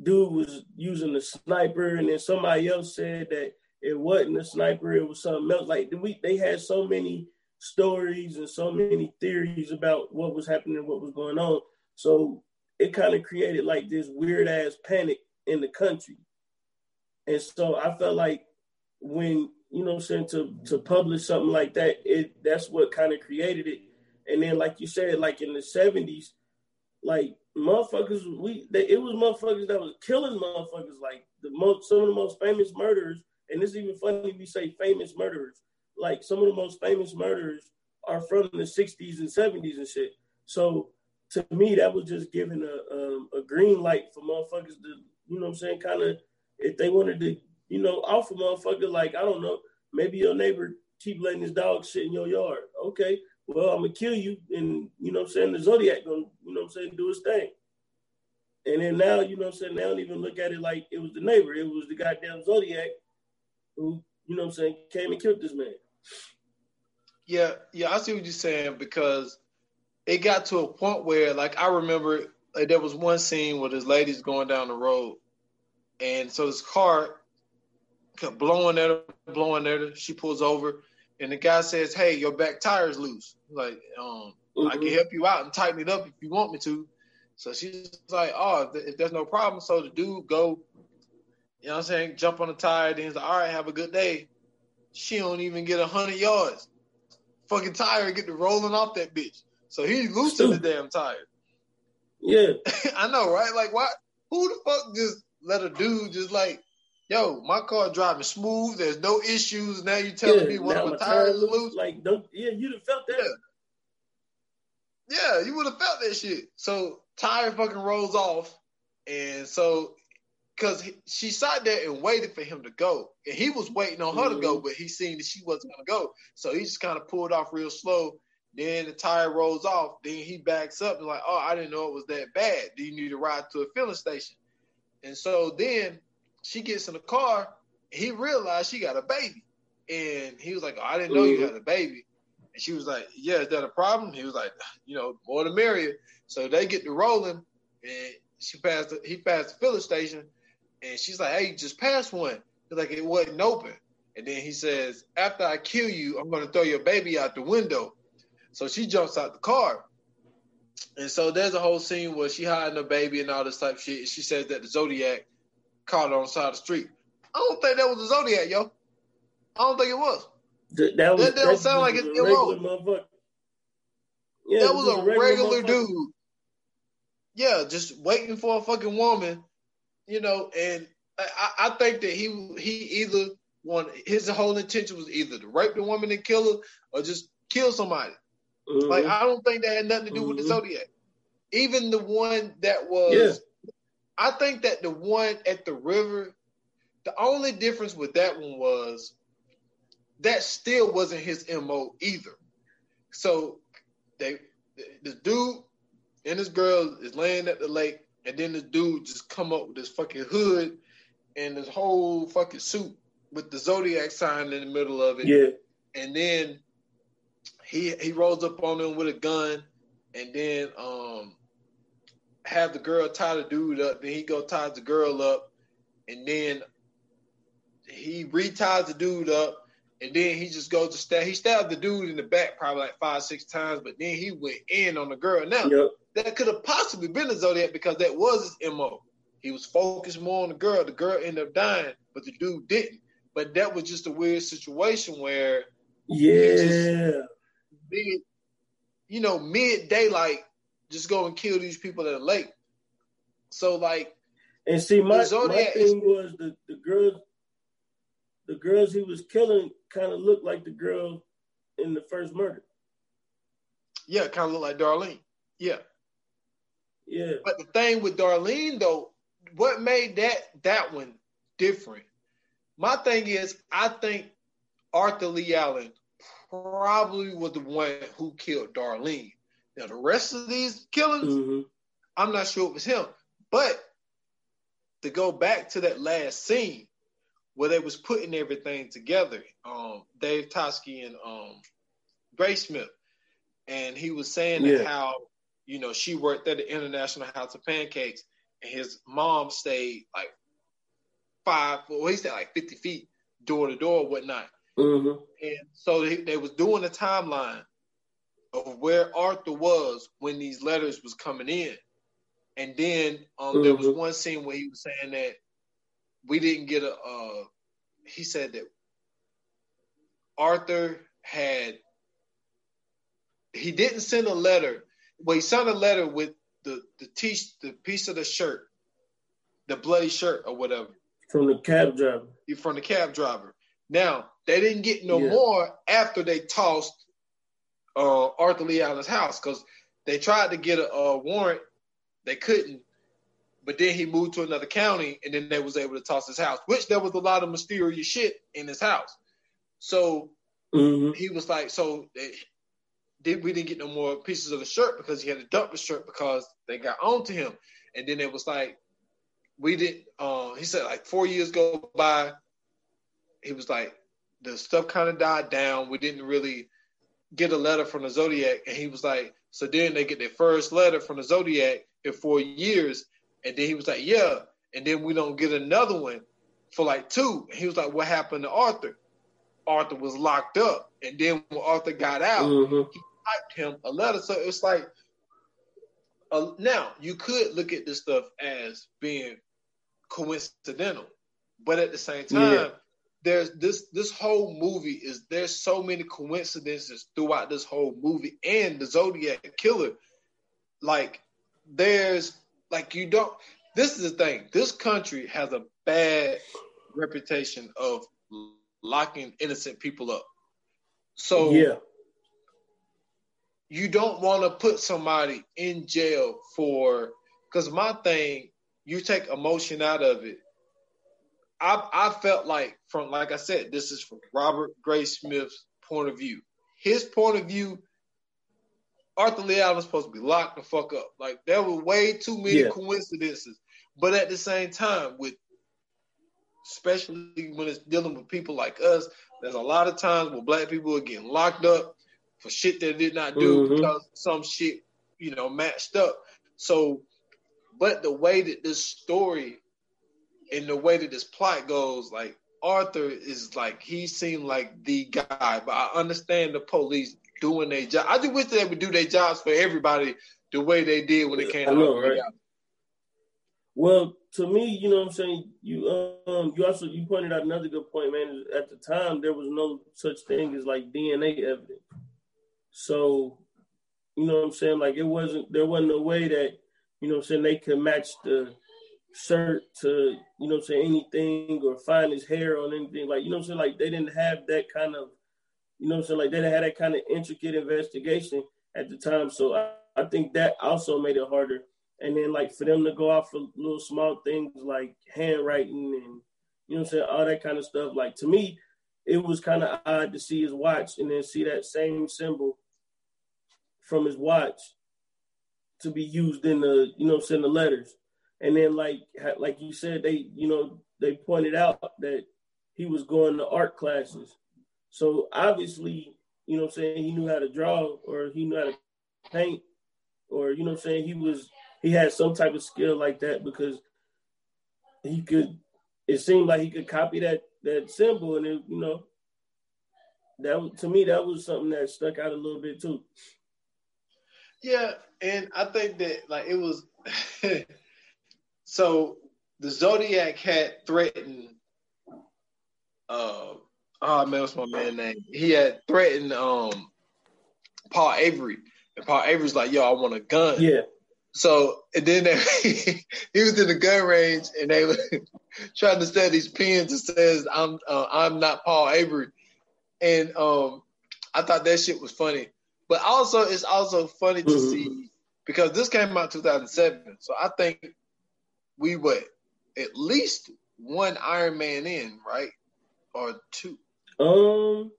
dude was using a sniper, and then somebody else said that it wasn't a sniper, it was something else. Like we, they had so many stories and so many theories about what was happening what was going on. So it kind of created like this weird ass panic in the country. And so I felt like when you know, what I'm saying to to publish something like that, it that's what kind of created it. And then, like you said, like in the '70s, like motherfuckers, we they, it was motherfuckers that was killing motherfuckers. Like the most, some of the most famous murderers, and it's even funny we say famous murderers. Like some of the most famous murderers are from the '60s and '70s and shit. So to me, that was just giving a um, a green light for motherfuckers to, you know, what I'm saying, kind of if they wanted to, you know, off a motherfucker. Like I don't know, maybe your neighbor keep letting his dog sit in your yard. Okay, well, I'm gonna kill you, and you know I'm saying, the Zodiac gonna, you know I'm saying, do his thing. And then now, you know I'm saying, they don't even look at it like it was the neighbor, it was the goddamn Zodiac who, you know I'm saying, came and killed this man. Yeah, yeah, I see what you're saying because it got to a point where, like, I remember like, there was one scene where this lady's going down the road, and so this car kept blowing at her, blowing at her. She pulls over, and the guy says, "Hey, your back tire's loose. Like, um, I can Mhm. help you out and tighten it up if you want me to." So she's like, "Oh, if, if there's no problem." So the dude go, you know, what I'm saying, jump on the tire. Then he's like, "All right, have a good day." She don't even get a hundred yards. Fucking tire get to rolling off that bitch. So he loosened the damn tire. Yeah, [laughs] I know, right? Like, why? Who the fuck just let a dude just like, yo, my car driving smooth. There's no issues. Now you telling yeah. me of my my tire tires is loose. loose? Like, don't, yeah, you'd have felt that. Yeah, you would have felt that shit. So tire fucking rolls off, and so because she sat there and waited for him to go, and he was waiting on her to go, mm-hmm. but he seen that she wasn't gonna go, so he just kind of pulled off real slow. Then the tire rolls off. Then he backs up and like, oh, I didn't know it was that bad. Do you need to ride to a filling station? And so then she gets in the car. He realized she got a baby, and he was like, oh, I didn't know you mm-hmm. had a baby. And she was like, Yeah, is that a problem? He was like, You know, more the merrier. So they get to rolling, and she passed. The, he passed the filling station, and she's like, Hey, you just passed one. He's like, It wasn't open. And then he says, After I kill you, I'm going to throw your baby out the window. So she jumps out the car. And so there's a whole scene where she hiding the baby and all this type of shit. She says that the Zodiac caught her on the side of the street. I don't think that was the Zodiac, yo. I don't think it was. Th- that was That don't sound like was a regular motherfucker. Yeah, that it was a regular motherfucker. dude. Yeah, just waiting for a fucking woman, you know, and I, I think that he he either one his whole intention was either to rape the woman and kill her or just kill somebody. Mm-hmm. Like I don't think that had nothing to do mm-hmm. with the mm-hmm. Zodiac. Even the one that was, yeah. I think that the one at the river, the only difference with that one was that still wasn't his mo either. So they the dude and this girl is laying at the lake, and then this dude just come up with this fucking hood and this whole fucking suit with the zodiac sign in the middle of it. Yeah. And then he he rolls up on them with a gun, and then um have the girl tie the dude up. Then he go ties the girl up, and then he reties the dude up, and then he just goes to stab. He stabbed the dude in the back probably like five, six times, but then he went in on the girl. Now yep. that could have possibly been a Zodiac because that was his mo. He was focused more on the girl. The girl ended up dying, but the dude didn't. But that was just a weird situation where yeah, mid, you know, mid daylight, just go and kill these people at a lake. So like, and see, my, my thing was the the girls, the girls he was killing kind of looked like the girl in the first murder. Yeah, kind of looked like Darlene. Yeah. Yeah. But the thing with Darlene though, what made that that one different? My thing is, I think Arthur Leigh Allen probably was the one who killed Darlene. Now the rest of these killings, mm-hmm. I'm not sure it was him. But to go back to that last scene, where they was putting everything together. Um, Dave Toschi and um, Graysmith, and he was saying yeah. how you know she worked at the International House of Pancakes, and his mom stayed like five, well, he stayed like fifty feet door to door, whatnot. Mm-hmm. And so they, they was doing a timeline of where Arthur was when these letters was coming in. And then um, mm-hmm. there was mm-hmm. one scene where he was saying that we didn't get a. Uh, he said that Arthur had. He didn't send a letter. Well, he sent a letter with the the t the piece of the shirt, the bloody shirt or whatever. From the cab driver. From the cab driver. Now they didn't get no yeah. more after they tossed uh, Arthur Leigh Allen's house because they tried to get a, a warrant, they couldn't but then he moved to another county, and then they was able to toss his house. Which there was a lot of mysterious shit in his house. So mm-hmm. he was like, so they, did we didn't get no more pieces of the shirt because he had to dump the shirt because they got onto him. And then it was like, we didn't. Uh, he said like four years go by. He was like, the stuff kind of died down. We didn't really get a letter from the Zodiac, and he was like, so then they get their first letter from the Zodiac in four years, and then he was like, yeah. And then we don't get another one for like two. And he was like, what happened to Arthur? Arthur was locked up. And then when Arthur got out, mm-hmm. he typed him a letter. So it's like, uh, now you could look at this stuff as being coincidental, but at the same time, yeah. There's this this whole movie is there's so many coincidences throughout this whole movie and the Zodiac killer. Like there's like you don't. This is the thing. This country has a bad reputation of locking innocent people up. So yeah, you don't want to put somebody in jail for because my thing, you take emotion out of it. I I felt like from like I said, this is from Robert Graysmith's point of view. His point of view Arthur Leigh Allen was supposed to be locked the fuck up. Like there were way too many yeah. coincidences. But at the same time, with especially when it's dealing with people like us, there's a lot of times where black people are getting locked up for shit they did not do mm-hmm. because some shit, you know, matched up. So, but the way that this story and the way that this plot goes, like Arthur is like he seemed like the guy, but I understand the police doing their job. I just wish they would do their jobs for everybody the way they did when it came to know, right? Well, to me, you know what I'm saying. You um, you also you pointed out another good point, man. At the time, there was no such thing as like DNA evidence. So, you know what I'm saying. Like it wasn't there wasn't a way that you know what I'm saying they could match the shirt to, you know, say anything or find his hair on anything. Like, you know, so like they didn't have that kind of, you know, so like they didn't have that kind of intricate investigation at the time. So I, I think that also made it harder. And then like for them to go off for little small things like handwriting and you know I'm saying, all that kind of stuff. Like to me, it was kind of odd to see his watch and then see that same symbol from his watch to be used in the, you know, send the letters. And then like like you said, they, you know, they pointed out that he was going to art classes. So obviously, you know I'm saying, he knew how to draw or he knew how to paint or you know I'm saying, he was he had some type of skill like that because he could it seemed like he could copy that that symbol and it, you know that to me that was something that stuck out a little bit too. Yeah, and I think that like it was [laughs] so the Zodiac had threatened uh oh man, what's my man name? He had threatened um Paul Avery. And Paul Avery's like, yo, I want a gun. Yeah. So and then they, [laughs] he was in the gun range and they were [laughs] trying to sell these pins that says I'm uh, I'm not Paul Avery, and um I thought that shit was funny. But also it's also funny to mm-hmm. see because this came out 2007, so I think we were at least one Iron Man in, right, or two. Um,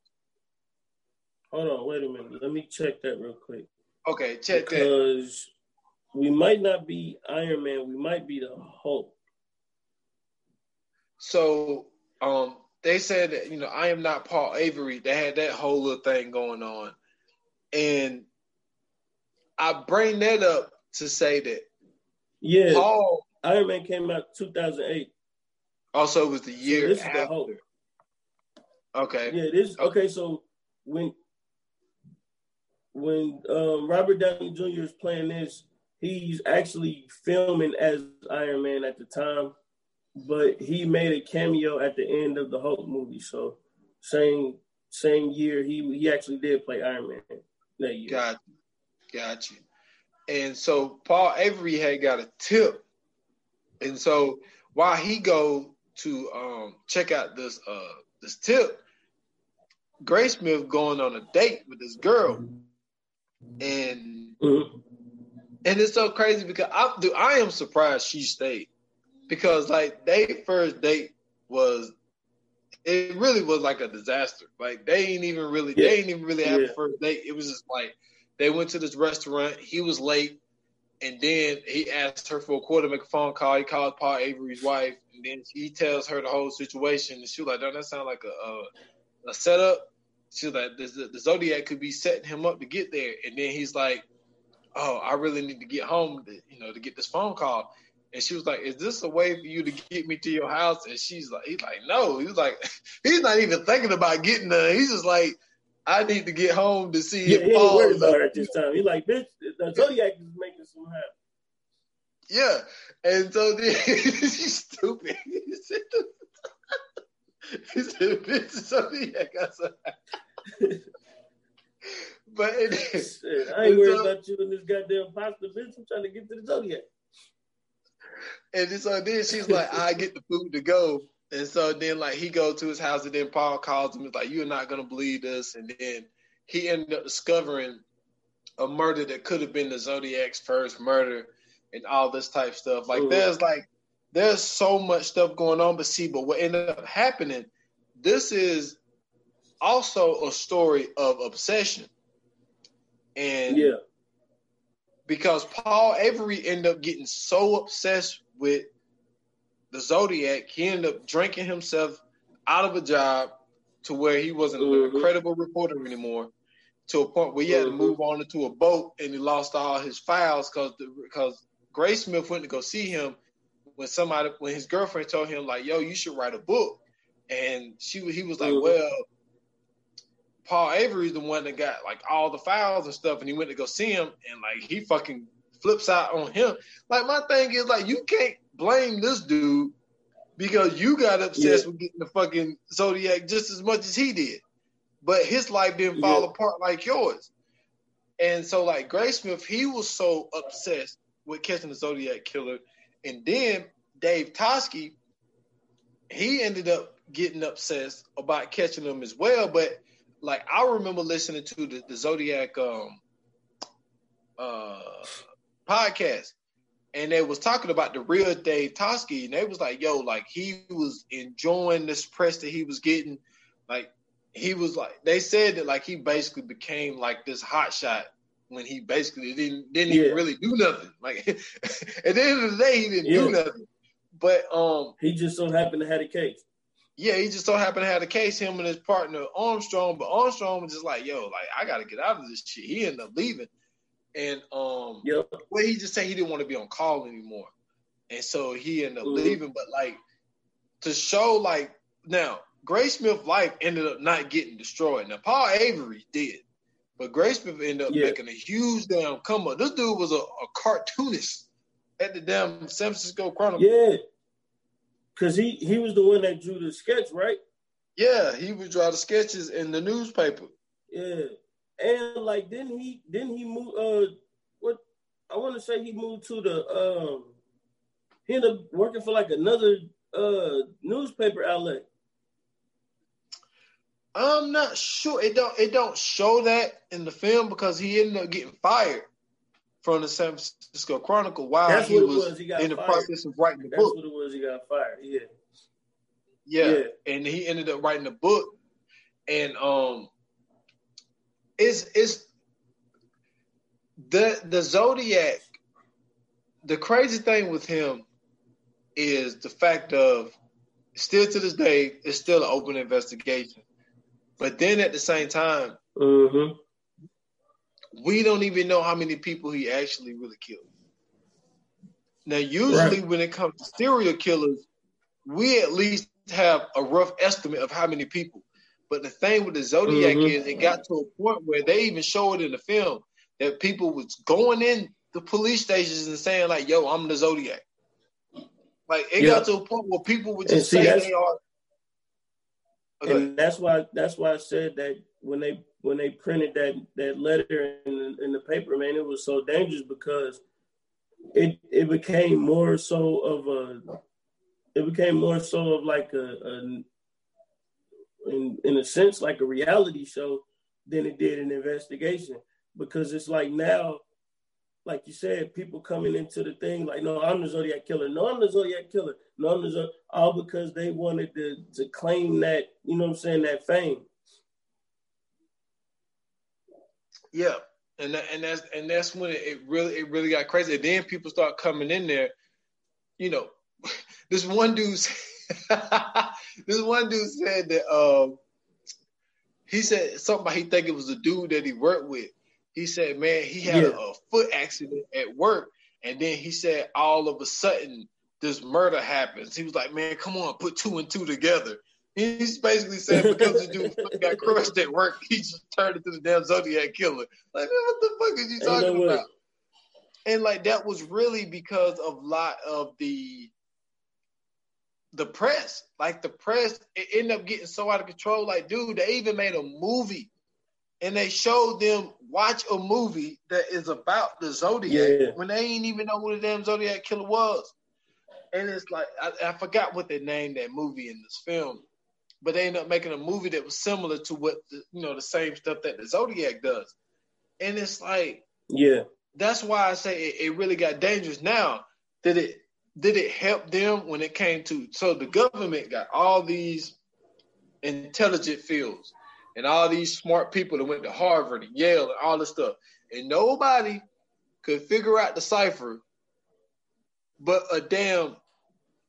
hold on, wait a minute. Let me check that real quick. Okay, check because that. Because we might not be Iron Man, we might be the Hulk. So um, they said that, you know, I am not Paul Avery. They had that whole little thing going on. And I bring that up to say that yeah, Paul Iron Man came out 2008. Also, it was the year so this after. Is the Hulk. Okay. Yeah, this okay. So when when um, Robert Downey Jr. is playing this, he's actually filming as Iron Man at the time, but he made a cameo at the end of the Hulk movie. So same same year he he actually did play Iron Man that year. Got you. Got you. And so Paul Avery had got a tip. And so while he go to um, check out this uh, this tip, Graysmith going on a date with this girl. And mm-hmm. And it's so crazy because I do I am surprised she stayed. Because like they first date was it really was like a disaster. Like they ain't even really yeah. they ain't even really have yeah. a first date. It was just like they went to this restaurant, he was late, and then he asked her for a quarter, make a phone call. He calls Paul Avery's wife, and then he tells her the whole situation. And she was like, "Don't that sound like a a, a setup?" She was like, the, the Zodiac could be setting him up to get there." And then he's like, oh, I really need to get home, to, you know, to get this phone call. And she was like, "Is this a way for you to get me to your house?" And she's like, "He's like, no." He's like, [laughs] he's not even thinking about getting there. He's just like, "I need to get home to see." Yeah, he ain't worried about her at this time. He's like, "Bitch, the Zodiac is making some happen." Yeah, and so then [laughs] she's stupid. [laughs] He said, he said "Bitch, Zodiac got some." [laughs] But it, Shit, I ain't worried so, about you and this goddamn pasta bitch. I'm trying to get to the Zodiac. And so then she's like, I get the food to go. And so then like he goes to his house and then Paul calls him. He's like, You're not gonna believe this. And then he ended up discovering a murder that could have been the Zodiac's first murder and all this type stuff. Like Ooh. there's like there's so much stuff going on, but see, but what ended up happening, this is also a story of obsession. And yeah, because Paul Avery ended up getting so obsessed with the Zodiac, he ended up drinking himself out of a job to where he wasn't mm-hmm. an incredible reporter anymore. To a point where he had mm-hmm. to move on into a boat, and he lost all his files because because Graysmith went to go see him when somebody when his girlfriend told him like, "Yo, you should write a book," and she he was like, mm-hmm. "Well, Paul Avery's the one that got like all the files and stuff, and he went to go see him, and like he fucking flips out on him. Like my thing is like you can't blame this dude because you got obsessed yeah. with getting the fucking Zodiac just as much as he did, but his life didn't fall yeah. apart like yours. And so like Graysmith, he was so obsessed with catching the Zodiac killer, and then Dave Toschi, he ended up getting obsessed about catching them as well. But like I remember listening to the, the Zodiac um uh podcast and they was talking about the real Dave Toschi, and they was like, "Yo, like he was enjoying this press that he was getting. Like he was like, they said that like he basically became like this hot shot when he basically didn't didn't yeah. even really do nothing. Like [laughs] at the end of the day, he didn't yeah. do nothing. But um, he just so happened to have a case. Yeah, he just so happened to have a case. Him and his partner Armstrong, but Armstrong was just like, "Yo, like I got to get out of this shit." He ended up leaving, and um, yep. well, he just said he didn't want to be on call anymore, and so he ended up mm-hmm. leaving. But like to show, like now, Graysmith life ended up not getting destroyed. Now Paul Avery did, but Graysmith ended up yeah. making a huge damn come up. This dude was a, a cartoonist at the damn San Francisco Chronicle. Yeah, because he he was the one that drew the sketch, right? Yeah, he would draw the sketches in the newspaper. Yeah, and like didn't he didn't he move? Uh, what I want to say he moved to the um. He ended up working for like another uh newspaper outlet. I'm not sure. It don't it don't show that in the film because he ended up getting fired from the San Francisco Chronicle while That's he was, was, he in the fired. process of writing the That's book. That's what it was. He got fired. Yeah. yeah. Yeah. And he ended up writing the book. And um it's it's the the Zodiac, the crazy thing with him is the fact of still to this day, it's still an open investigation. But then at the same time, mm-hmm. we don't even know how many people he actually really killed. Now, usually Right. when it comes to serial killers, we at least have a rough estimate of how many people. But the thing with the Zodiac Mhm. is it got to a point where they even show it in the film that people was going in the police stations and saying like, "Yo, I'm the Zodiac." Like it Yeah. got to a point where people would just see, say they are. Okay. and that's why that's why I said that when they when they printed that that letter in the, in the paper, man, it was so dangerous because it it became more so of a it became more so of like a, a in in a sense like a reality show than it did an investigation because it's like now like you said, people coming into the thing like, no, I'm the Zodiac killer. No, I'm the Zodiac killer. No, I'm the Zodiac, all because they wanted to to claim that, you know what I'm saying, that fame. Yeah, and that, and that's and that's when it, really it really got crazy. And then people start coming in there. You know, [laughs] this one dude, [laughs] this one dude said that um, he said something about he think it was a dude that he worked with. He said, man, he had Yeah. a, a foot accident at work, and then he said all of a sudden this murder happens. He was like, man, come on, put two and two together. He's basically saying because the dude [laughs] got crushed at work, he just turned into the damn Zodiac killer. Like, man, what the fuck is you talking about? And like that was really because of a lot of the the press. Like the press, it ended up getting so out of control. Like, dude, they even made a movie and they showed them watch a movie that is about the Zodiac Yeah. when they ain't even know who the damn Zodiac killer was. And it's like I, I forgot what they named that movie in this film, but they ended up making a movie that was similar to what the, you know the same stuff that the Zodiac does. And it's like Yeah. that's why I say it, it really got dangerous. Now, did it did it help them when it came to so the government got all these intelligent fields and all these smart people that went to Harvard and Yale and all this stuff, and nobody could figure out the cipher, but a damn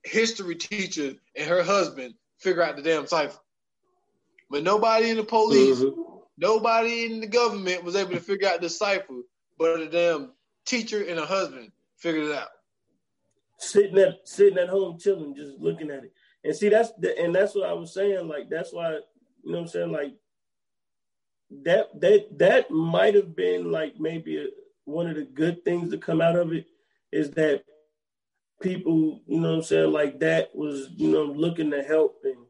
history teacher and her husband figure out the damn cipher. But nobody in the police, Mhm. nobody in the government was able to figure out the cipher, but a damn teacher and a husband figured it out. Sitting at sitting at home chilling, just looking at it. And see that's the, and that's what I was saying. Like that's why, you know what I'm saying? Like that that that might have been like maybe a, one of the good things to come out of it is that people, you know what I'm saying, like that was, you know, looking to help and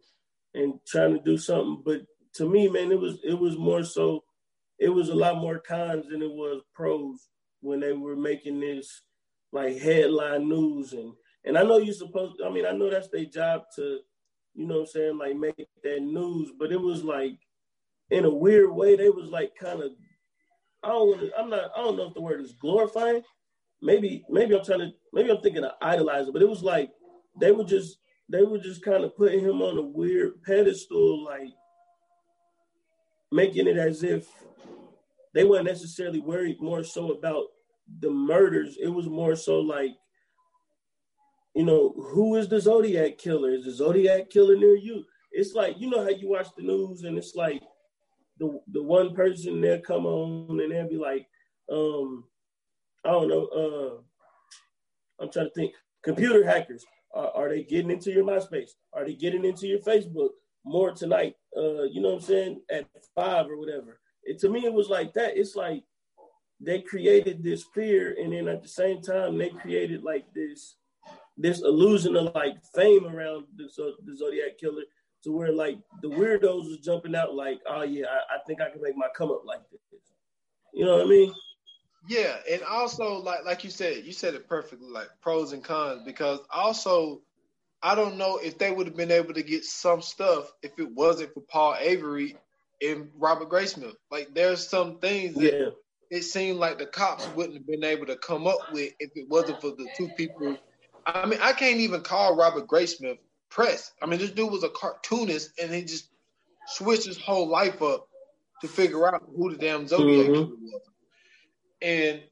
and trying to do something. But to me, man, it was it was more so it was a lot more cons than it was pros when they were making this like headline news and And I know you're supposed. I mean, I know that's their job to, you know, I'm saying like make that news. But it was like, in a weird way, they was like kind of. I don't. Wanna, I'm not. I don't know if the word is glorifying. Maybe. Maybe I'm trying to. Maybe I'm thinking of idolizing. But it was like they were just. They were just kind of putting him on a weird pedestal, like making it as if they weren't necessarily worried more so about the murders. It was more so like you know, who is the Zodiac killer? Is the Zodiac killer near you? It's like, you know how you watch the news and it's like the the one person there come on and they'll be like, um, I don't know, uh, I'm trying to think, computer hackers. Are, are they getting into your MySpace? Are they getting into your Facebook more tonight? Uh, you know what I'm saying? At five or whatever. It, to me, it was like that. It's like they created this fear, and then at the same time, they created like this this illusion of like fame around the, the Zodiac killer to where like the weirdos was jumping out like, oh yeah, I, I, think I can make my come up like this. You know what I mean? Yeah, and also like like you said, you said it perfectly, like pros and cons, because also I don't know if they would have been able to get some stuff if it wasn't for Paul Avery and Robert Graysmith. Like there's some things that yeah. It seemed like the cops wouldn't have been able to come up with if it wasn't for the two people I mean, I can't even call Robert Graysmith press. I mean, this dude was a cartoonist, and he just switched his whole life up to figure out who the damn Zodiac mm-hmm. was. And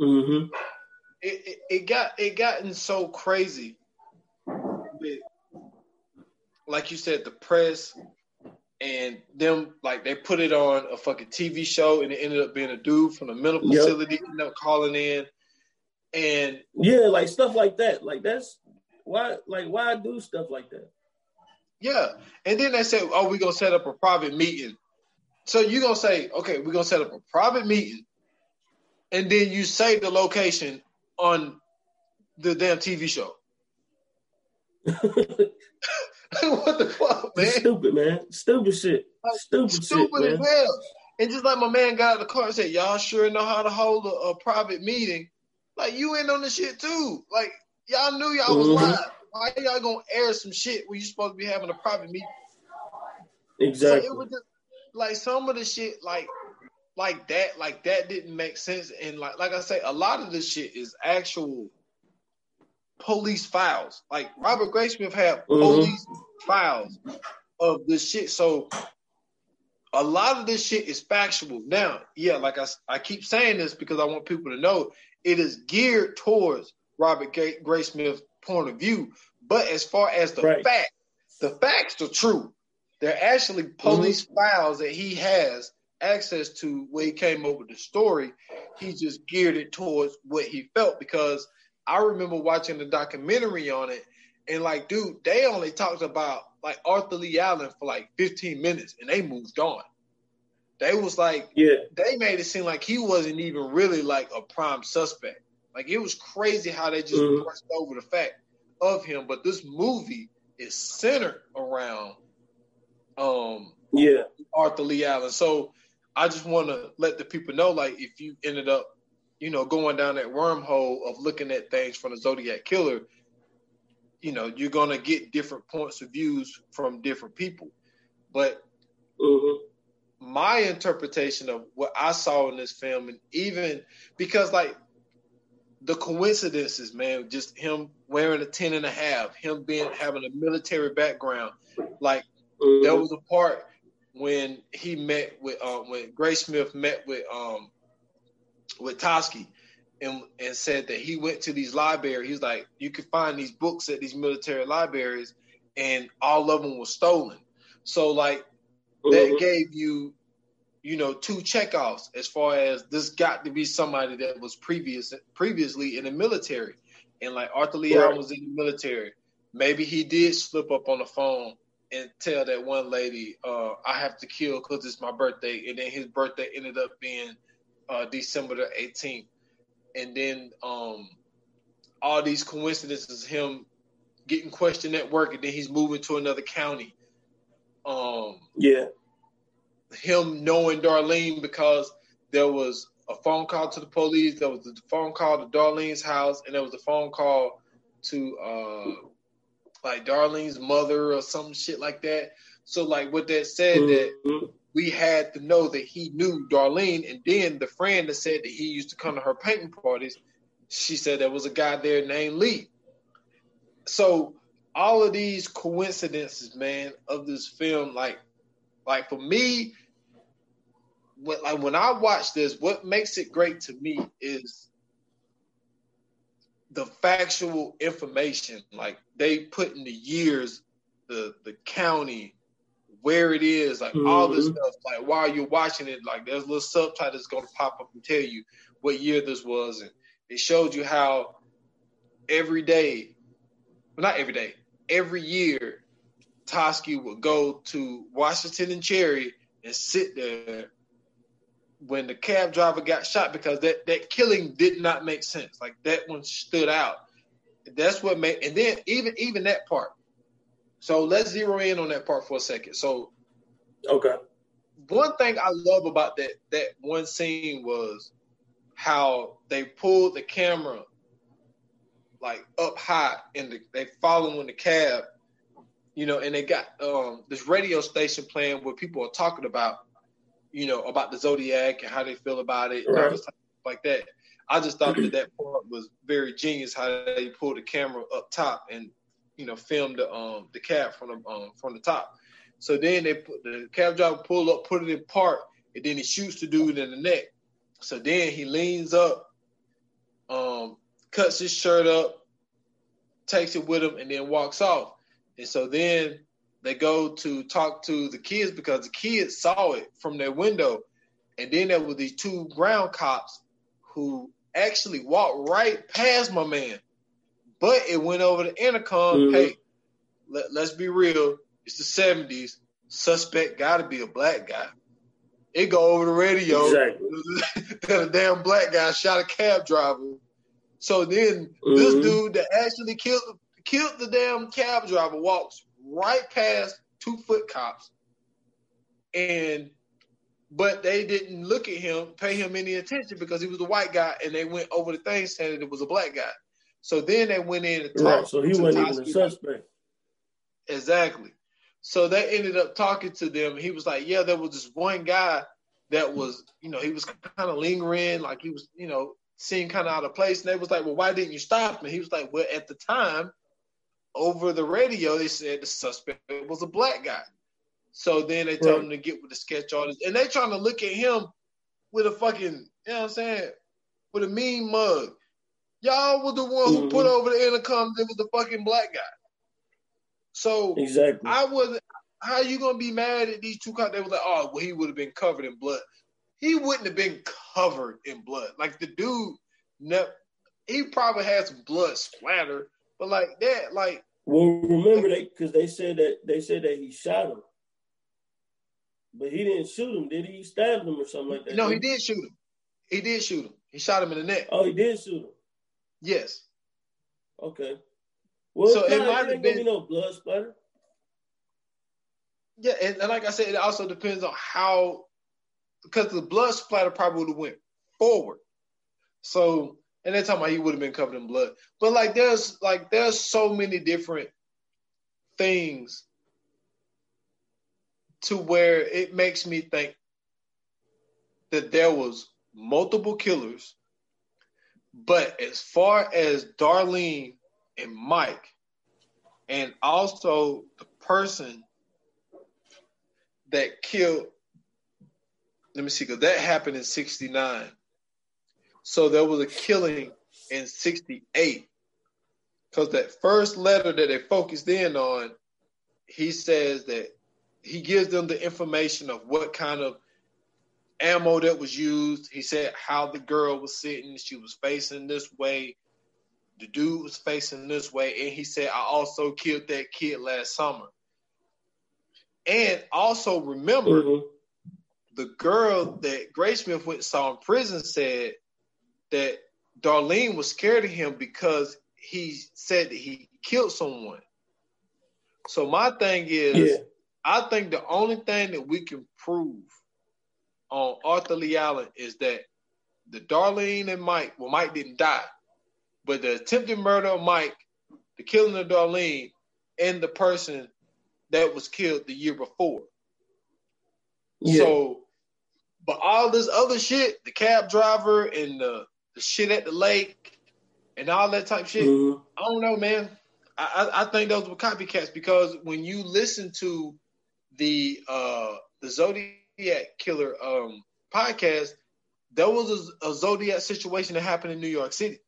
mm-hmm. it, it, it got it gotten so crazy with, like you said, the press and them like they put it on a fucking TV show, and it ended up being a dude from a mental facility yep. ended up calling in and yeah, like stuff like that. Like that's why like why do stuff like that? Yeah. And then they said, Oh, we're gonna set up a private meeting. So you're gonna say, okay, we're gonna set up a private meeting, and then you say the location on the damn TV show. [laughs] [laughs] what the fuck, man? Stupid, man. Stupid shit. Stupid, stupid shit, man. Hell. And just like my man got out of the car and said, Y'all sure know how to hold a, a private meeting like you in on the shit too. Like y'all knew y'all was mm-hmm. live. Why y'all gonna air some shit when you supposed to be having a private meeting? Exactly. So it was just, like some of the shit, like like that, like that didn't make sense. And like like I say, a lot of this shit is actual police files. Like Robert Graysmith had mm-hmm. police files of this shit. So a lot of this shit is factual. Now, yeah, like I, I keep saying this because I want people to know it is geared towards Robert Gray, Graysmith's point of view. But as far as the right. fact, the facts are true. They're actually police mm-hmm. files that he has access to where he came up with the story. He just geared it towards what he felt because I remember watching the documentary on it and like, dude, they only talked about like Arthur Leigh Allen for like 15 minutes and they moved on. They was like, yeah, they made it seem like he wasn't even really like a prime suspect. Like it was crazy how they just mm-hmm. brushed over the fact of him. But this movie is centered around, um, yeah, Arthur Leigh Allen. So I just want to let the people know, like, if you ended up, you know, going down that wormhole of looking at things from the Zodiac killer, you know, you're gonna get different points of views from different people. But mm-hmm my interpretation of what I saw in this film, and even because like the coincidences, man, just him wearing a ten and a half, him being having a military background, like mm-hmm. there was a part when he met with uh, when Graysmith met with um with Toschi and and said that he went to these libraries. He's like, you could find these books at these military libraries, and all of them were stolen. So like mm-hmm. that gave you, you know, two checkoffs as far as this got to be somebody that was previous previously in the military. And like Arthur Leigh right. was in the military. Maybe he did slip up on the phone and tell that one lady, uh, I have to kill because it's my birthday. And then his birthday ended up being uh, December the 18th. And then um, all these coincidences, him getting questioned at work, and then he's moving to another county. Um, yeah. Him knowing Darlene because there was a phone call to the police, there was a phone call to Darlene's house, and there was a phone call to uh like Darlene's mother or some shit like that. So like what that said mm-hmm. that we had to know that he knew Darlene, and then the friend that said that he used to come to her painting parties, she said there was a guy there named Lee. So all of these coincidences, man, of this film, like, like for me, when, like when I watch this, what makes it great to me is the factual information. Like they put in the years, the the county, where it is, like mm-hmm. all this mm-hmm. stuff. Like while you're watching it, like there's a little subtitles going to pop up and tell you what year this was, and it showed you how every day, well, not every day, every year, Toschi would go to Washington and Cherry and sit there when the cab driver got shot because that that killing did not make sense. Like that one stood out. That's what made, and then even even that part so let's zero in on that part for a second. So, okay. One thing I love about that that one scene was how they pulled the camera like up high and the, they following the cab, you know, and they got um, this radio station playing where people are talking about, you know, about the Zodiac and how they feel about it, right. like that. I just thought that that part was very genius how they pulled the camera up top and you know, film the um the cab from the um from the top. So then they put the cab driver pull up, put it in park, and then he shoots the dude in the neck. So then he leans up, um, cuts his shirt up, takes it with him, and then walks off. And so then they go to talk to the kids because the kids saw it from their window. And then there were these two ground cops who actually walked right past my man but it went over the intercom. Mm-hmm. Hey, let, us be real. It's the seventies. Suspect got to be a black guy. It go over the radio. Exactly. that [laughs] a damn black guy shot a cab driver. So then mm-hmm. this dude that actually killed killed the damn cab driver walks right past two foot cops, and but they didn't look at him, pay him any attention because he was a white guy, and they went over the thing saying that it was a black guy. So then they went in and talked. Right, so he wasn't even a suspect. Exactly. So they ended up talking to them. He was like, "Yeah, there was this one guy that was, you know, he was kind of lingering, like he was, you know, seemed kind of out of place." And they was like, "Well, why didn't you stop him?" He was like, "Well, at the time, over the radio, they said the suspect was a black guy." So then they told right. him to get with the sketch artist, and they trying to look at him with a fucking, you know what I'm saying, with a mean mug. Y'all was the one who mm-hmm. put over the intercom. It was the fucking black guy. So exactly, I wasn't. How you gonna be mad at these two cops? They were like, oh, well, he would have been covered in blood. He wouldn't have been covered in blood. Like the dude, ne- he probably had some blood splatter, but like that, like. Well, remember they because they said that they said that he shot him, but he didn't shoot him. Did he? he stabbed him or something like that? No, he did shoot him. He did shoot him. He shot him in the neck. Oh, he did shoot him. Yes. Okay. Well, so it might have been no blood splatter. Yeah, and, and, like I said, it also depends on how, because the blood splatter probably would have went forward. So, and they're talking about he would have been covered in blood. But like, there's like there's so many different things to where it makes me think that there was multiple killers but as far as Darlene and Mike, and also the person that killed, let me see, because that happened in 69. So there was a killing in 68. Because that first letter that they focused in on, he says that he gives them the information of what kind of ammo that was used. He said how the girl was sitting. She was facing this way. The dude was facing this way. And he said, I also killed that kid last summer. And also remember, mm-hmm. the girl that Graysmith went and saw in prison said that Darlene was scared of him because he said that he killed someone. So my thing is, yeah. I think the only thing that we can prove on Arthur Leigh Allen is that the Darlene and Mike, well, Mike didn't die, but the attempted murder of Mike the killing of Darlene and the person that was killed the year before. Yeah. So, but all this other shit, the cab driver and the, the shit at the lake and all that type shit, mm-hmm. I don't know, man. I, I, I think those were copycats because when you listen to the uh the Zodiac Killer um podcast, there was a, a Zodiac situation that happened in New York City.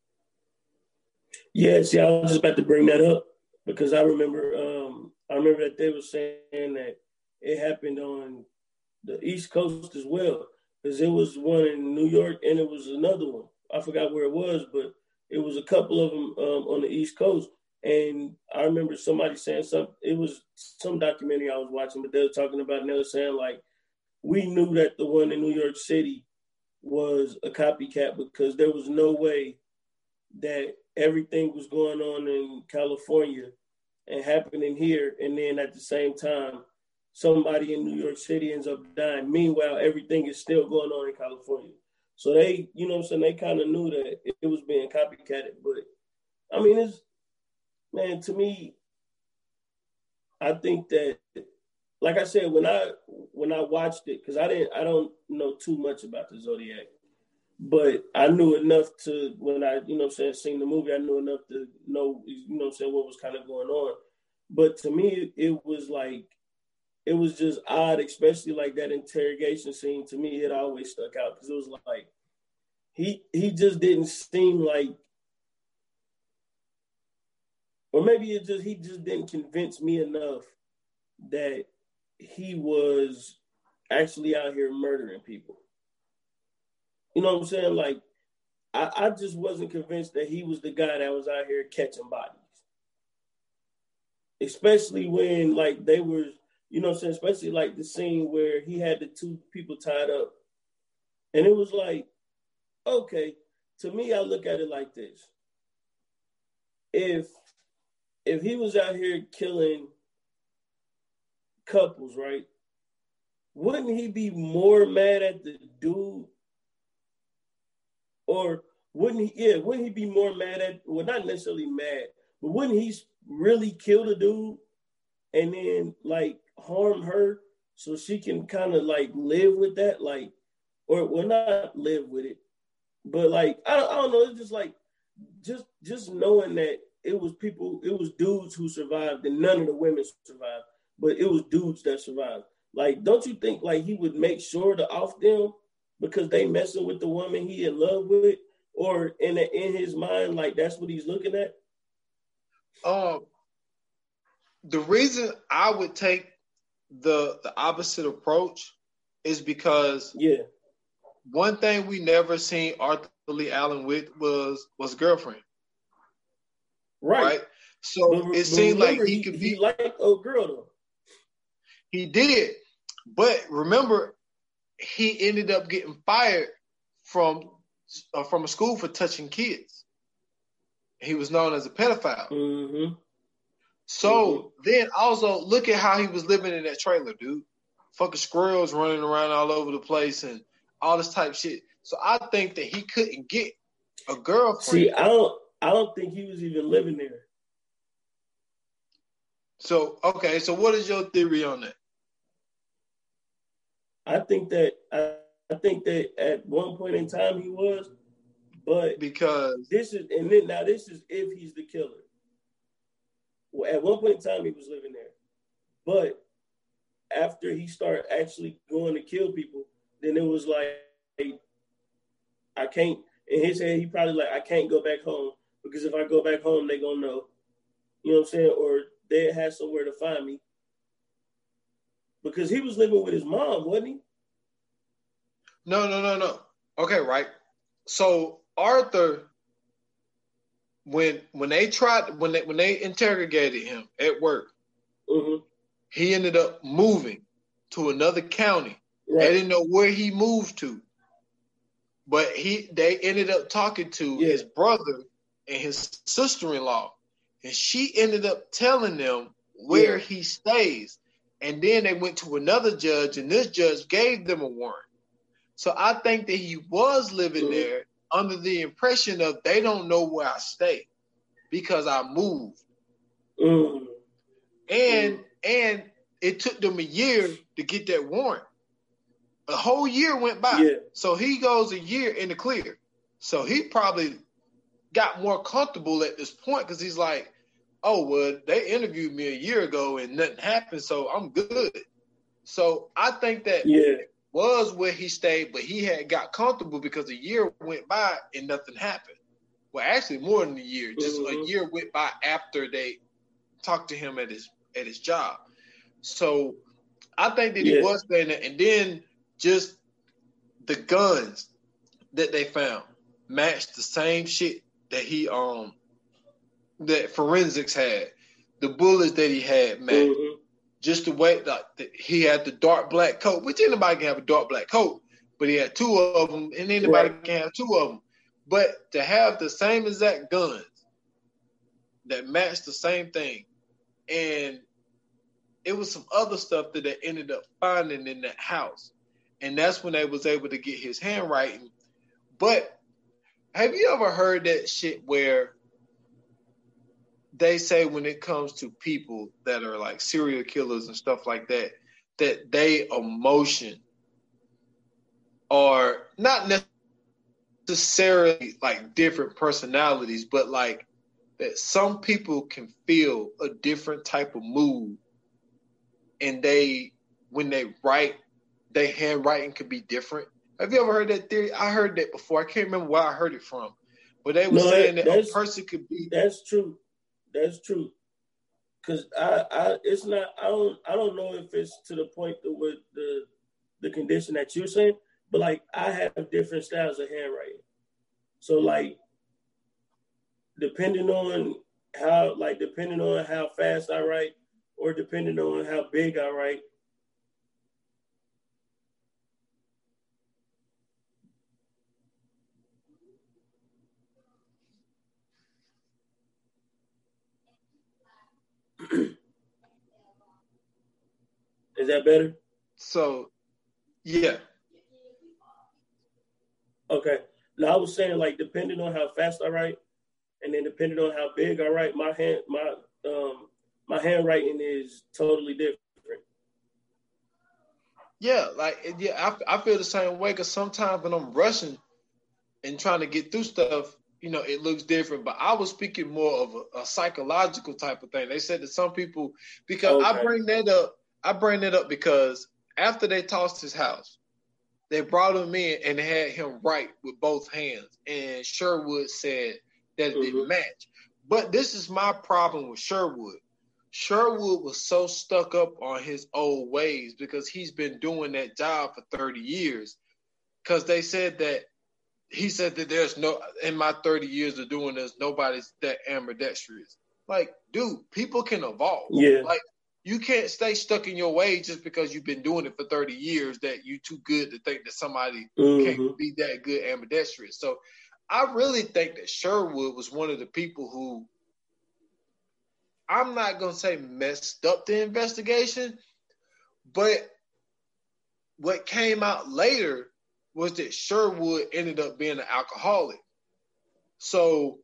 Yeah, see, I was just about to bring that up because I remember um I remember that they were saying that it happened on the East Coast as well. Because it was one in New York and it was another one. I forgot where it was, but it was a couple of them um, on the East Coast. And I remember somebody saying something. It was some documentary I was watching, but they were talking about and they were saying like, we knew that the one in New York City was a copycat because there was no way that everything was going on in California and happening here, and then at the same time, somebody in New York City ends up dying. Meanwhile, everything is still going on in California. So they, you know I'm saying, they kind of knew that it was being copycatted. But I mean, it's man, to me, I think that like I said, when I when I watched it, because I didn't I don't know too much about the Zodiac, but I knew enough to when I, you know I'm saying, seen the movie, I knew enough to know, you know I'm saying, what was kind of going on. But to me, it was like it was just odd, especially like that interrogation scene. To me, it always stuck out because it was like he he just didn't seem like, or maybe it just he just didn't convince me enough that he was actually out here murdering people. You know what I'm saying? Like, I, I just wasn't convinced that he was the guy that was out here catching bodies. Especially when like they were, you know what I'm saying, especially like the scene where he had the two people tied up. And it was like, okay, to me, I look at it like this. If if he was out here killing couples, right? Wouldn't he be more mad at the dude? Or wouldn't he, yeah, wouldn't he be more mad at, well, not necessarily mad, but wouldn't he really kill the dude and then like harm her so she can kind of like live with that? Like, or well, not live with it, but like, I I don't know. It's just like, just, just knowing that it was people, it was dudes who survived and none of the women survived but it was dudes that survived. Like, don't you think like he would make sure to off them because they messing with the woman he in love with, or in the, in his mind, like that's what he's looking at? Um, the reason I would take the the opposite approach is because yeah, one thing we never seen Arthur Leigh Allen with was was girlfriend. Right. right? So but, it seemed like he, he could be like a girl though. He did, but remember, he ended up getting fired from uh, from a school for touching kids. He was known as a pedophile. Mm-hmm. So mm-hmm. then also look at how he was living in that trailer, dude. Fucking squirrels running around all over the place and all this type shit. So I think that he couldn't get a girlfriend. See, I don't I don't think he was even living there. So okay, so what is your theory on that? I think that I, I think that at one point in time he was, but because this is and then now this is if he's the killer. Well, at one point in time he was living there, but after he started actually going to kill people, then it was like I can't. In his head, he probably like I can't go back home because if I go back home, they gonna know. You know what I'm saying? Or they have somewhere to find me because he was living with his mom, wasn't he? No, no, no, no. Okay, right. So Arthur, when when they tried when they when they interrogated him at work, mm-hmm. he ended up moving to another county. Right. They didn't know where he moved to, but he they ended up talking to yeah. his brother and his sister in law, and she ended up telling them where yeah. he stays. And then they went to another judge, and this judge gave them a warrant. So I think that he was living there under the impression of they don't know where I stay because I moved. Mm. And and it took them a year to get that warrant. A whole year went by. Yeah. So he goes a year in the clear. So he probably got more comfortable at this point because he's like, oh, well, they interviewed me a year ago and nothing happened, so I'm good. So I think that Yeah. was where he stayed, but he had got comfortable because a year went by and nothing happened. Well, actually, more than a year. Just a Mhm. year went by after they talked to him at his at his job. So I think that he was staying there, and then just the guns that they found matched the same shit that he um that forensics had. The bullets that he had matched Mhm. just the way that that he had the dark black coat, which anybody can have a dark black coat, but he had two of them, and anybody Right. can have two of them. But to have the same exact guns that matched the same thing, and it was some other stuff that they ended up finding in that house, and that's when they was able to get his handwriting. But have you ever heard that shit where they say when it comes to people that are like serial killers and stuff like that, that they emotion are not necessarily like different personalities, but like that some people can feel a different type of mood and they when they write, their handwriting could be different. Have you ever heard that theory? I heard that before. I can't remember where I heard it from. But they were No, saying that a person could be That's true. That's true. Cause I, I, it's not. I don't. I don't know if it's to the point that with the, the condition that you're saying. But like, I have different styles of handwriting. So like, depending on how, like, depending on how fast I write, or depending on how big I write. Is that better? so yeah. Okay. Now I was saying like depending on how fast I write, and then depending on how big I write, my hand my um my handwriting is totally different. Yeah, like yeah, I, I feel the same way because sometimes when I'm rushing and trying to get through stuff, you know, it looks different. But I was speaking more of a, a psychological type of thing. They said that some people, because I bring that up, I bring it up because after they tossed his house, they brought him in and had him write with both hands, and Sherwood said that it didn't Mhm. match. But this is my problem with Sherwood. Sherwood was so stuck up on his old ways because he's been doing that job for 30 years. Because they said that he said that there's no in my 30 years of doing this, nobody's that ambidextrous. Like, dude, people can evolve. Yeah. Like, you can't stay stuck in your way just because you've been doing it for 30 years that you're too good to think that somebody Mhm. can't be that good ambidextrous. So I really think that Sherwood was one of the people who I'm not gonna say messed up the investigation, but what came out later was that Sherwood ended up being an alcoholic. So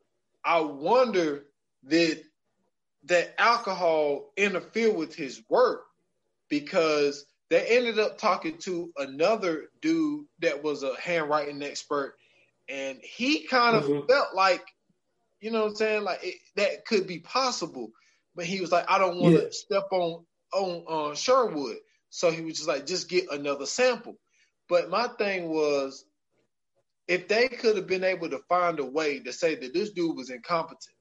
I wonder that that alcohol interfered with his work because they ended up talking to another dude that was a handwriting expert. And he kind of Mhm. felt like you know what I'm saying? Like it, that could be possible. But he was like I don't want to Yeah. step on on uh, Sherwood. So he was just like just get another sample. But my thing was if they could have been able to find a way to say that this dude was incompetent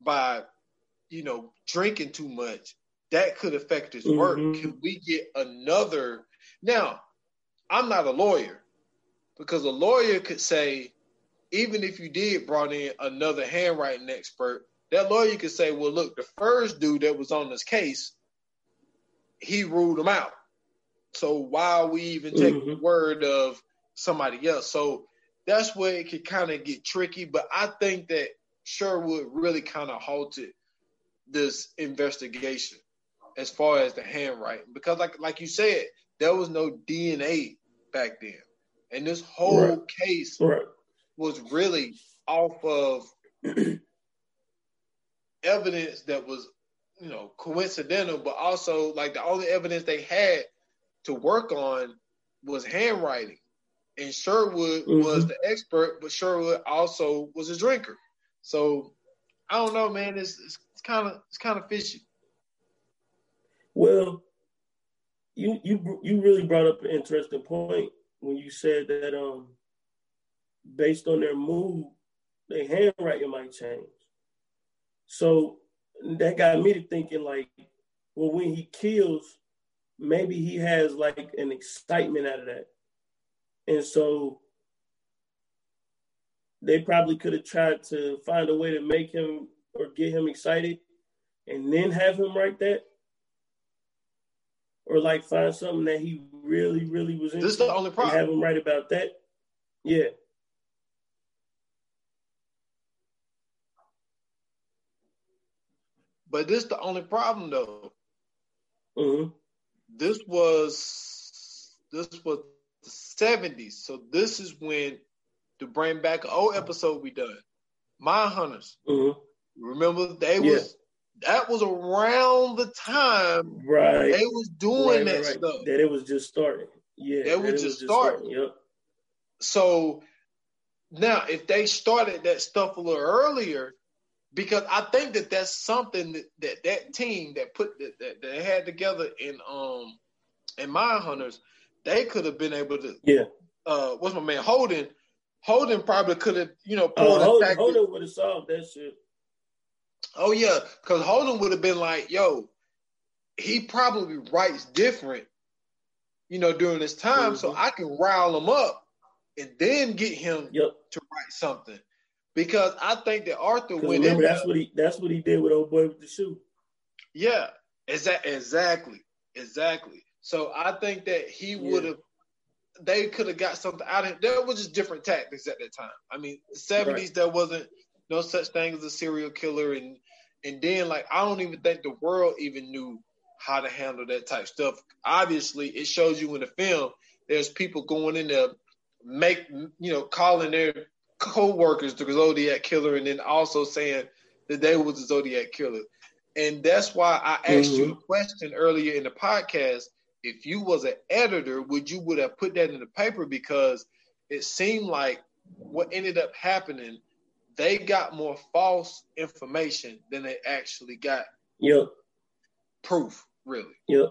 by you know drinking too much that could affect his work. Mhm. can we get another? Now i'm not a lawyer because a lawyer could say even if you did brought in another handwriting expert that lawyer could say well look the first dude that was on this case he ruled him out. So why are we even taking the word of somebody else? So that's where it could kind of get tricky but i think that sherwood really kind of halted this investigation as far as the handwriting because like like you said there was no dna back then and this whole Right. case Right. was really off of [clears throat] evidence that was you know coincidental, but also like the only evidence they had to work on was handwriting. And Sherwood mm-hmm. was the expert, but Sherwood also was a drinker. So I don't know, man. It's it's kind of it's kind of fishy. Well, you you you really brought up an interesting point when you said that um based on their mood, their handwriting might change. So that got me to thinking like, well, when he kills, maybe he has like an excitement out of that. And so they probably could have tried to find a way to make him or get him excited and then have him write that. Or like find something that he really, really was into. This is the only problem. have him write about that. Yeah. But this is the only problem though. Mm-hmm. This was this was the 70s. So this is when to bring back an old episode we done. Mind Hunters. Mm-hmm. Remember they yeah. was that was around the time right they was doing right, that right, right. stuff. That it was just starting. Yeah. That, was, just starting. starting. Yep. So now if they started that stuff a little earlier, because I think that that's something that that, that team that put that, that they had together in um in Mind Hunters, they could have been able to yeah. Uh, what's my man Holden? Holden probably could have you know pulled oh, Holden, Holden would have solved that shit. Oh yeah, because Holden would have been like, "Yo, he probably writes different, you know, during this time, mm-hmm. so I can rile him up and then get him yep. to write something." because I think that Arthur went remember, in. That's what he. That's what he did with old boy with the shoe. Yeah, exa- exactly, exactly. So I think that he would have. They could have got something out of him. There was just different tactics at that time. I mean, seventies right. there wasn't no such thing as a serial killer, and and then like I don't even think the world even knew how to handle that type stuff. Obviously, it shows you in the film. There's people going in there, make you know, calling their co-workers the Zodiac killer and then also saying that they was the Zodiac killer. And that's why I asked mm-hmm. you a question earlier in the podcast. If you was an editor, would you would have put that in the paper because it seemed like what ended up happening, they got more false information than they actually got yep. proof, really. Yep.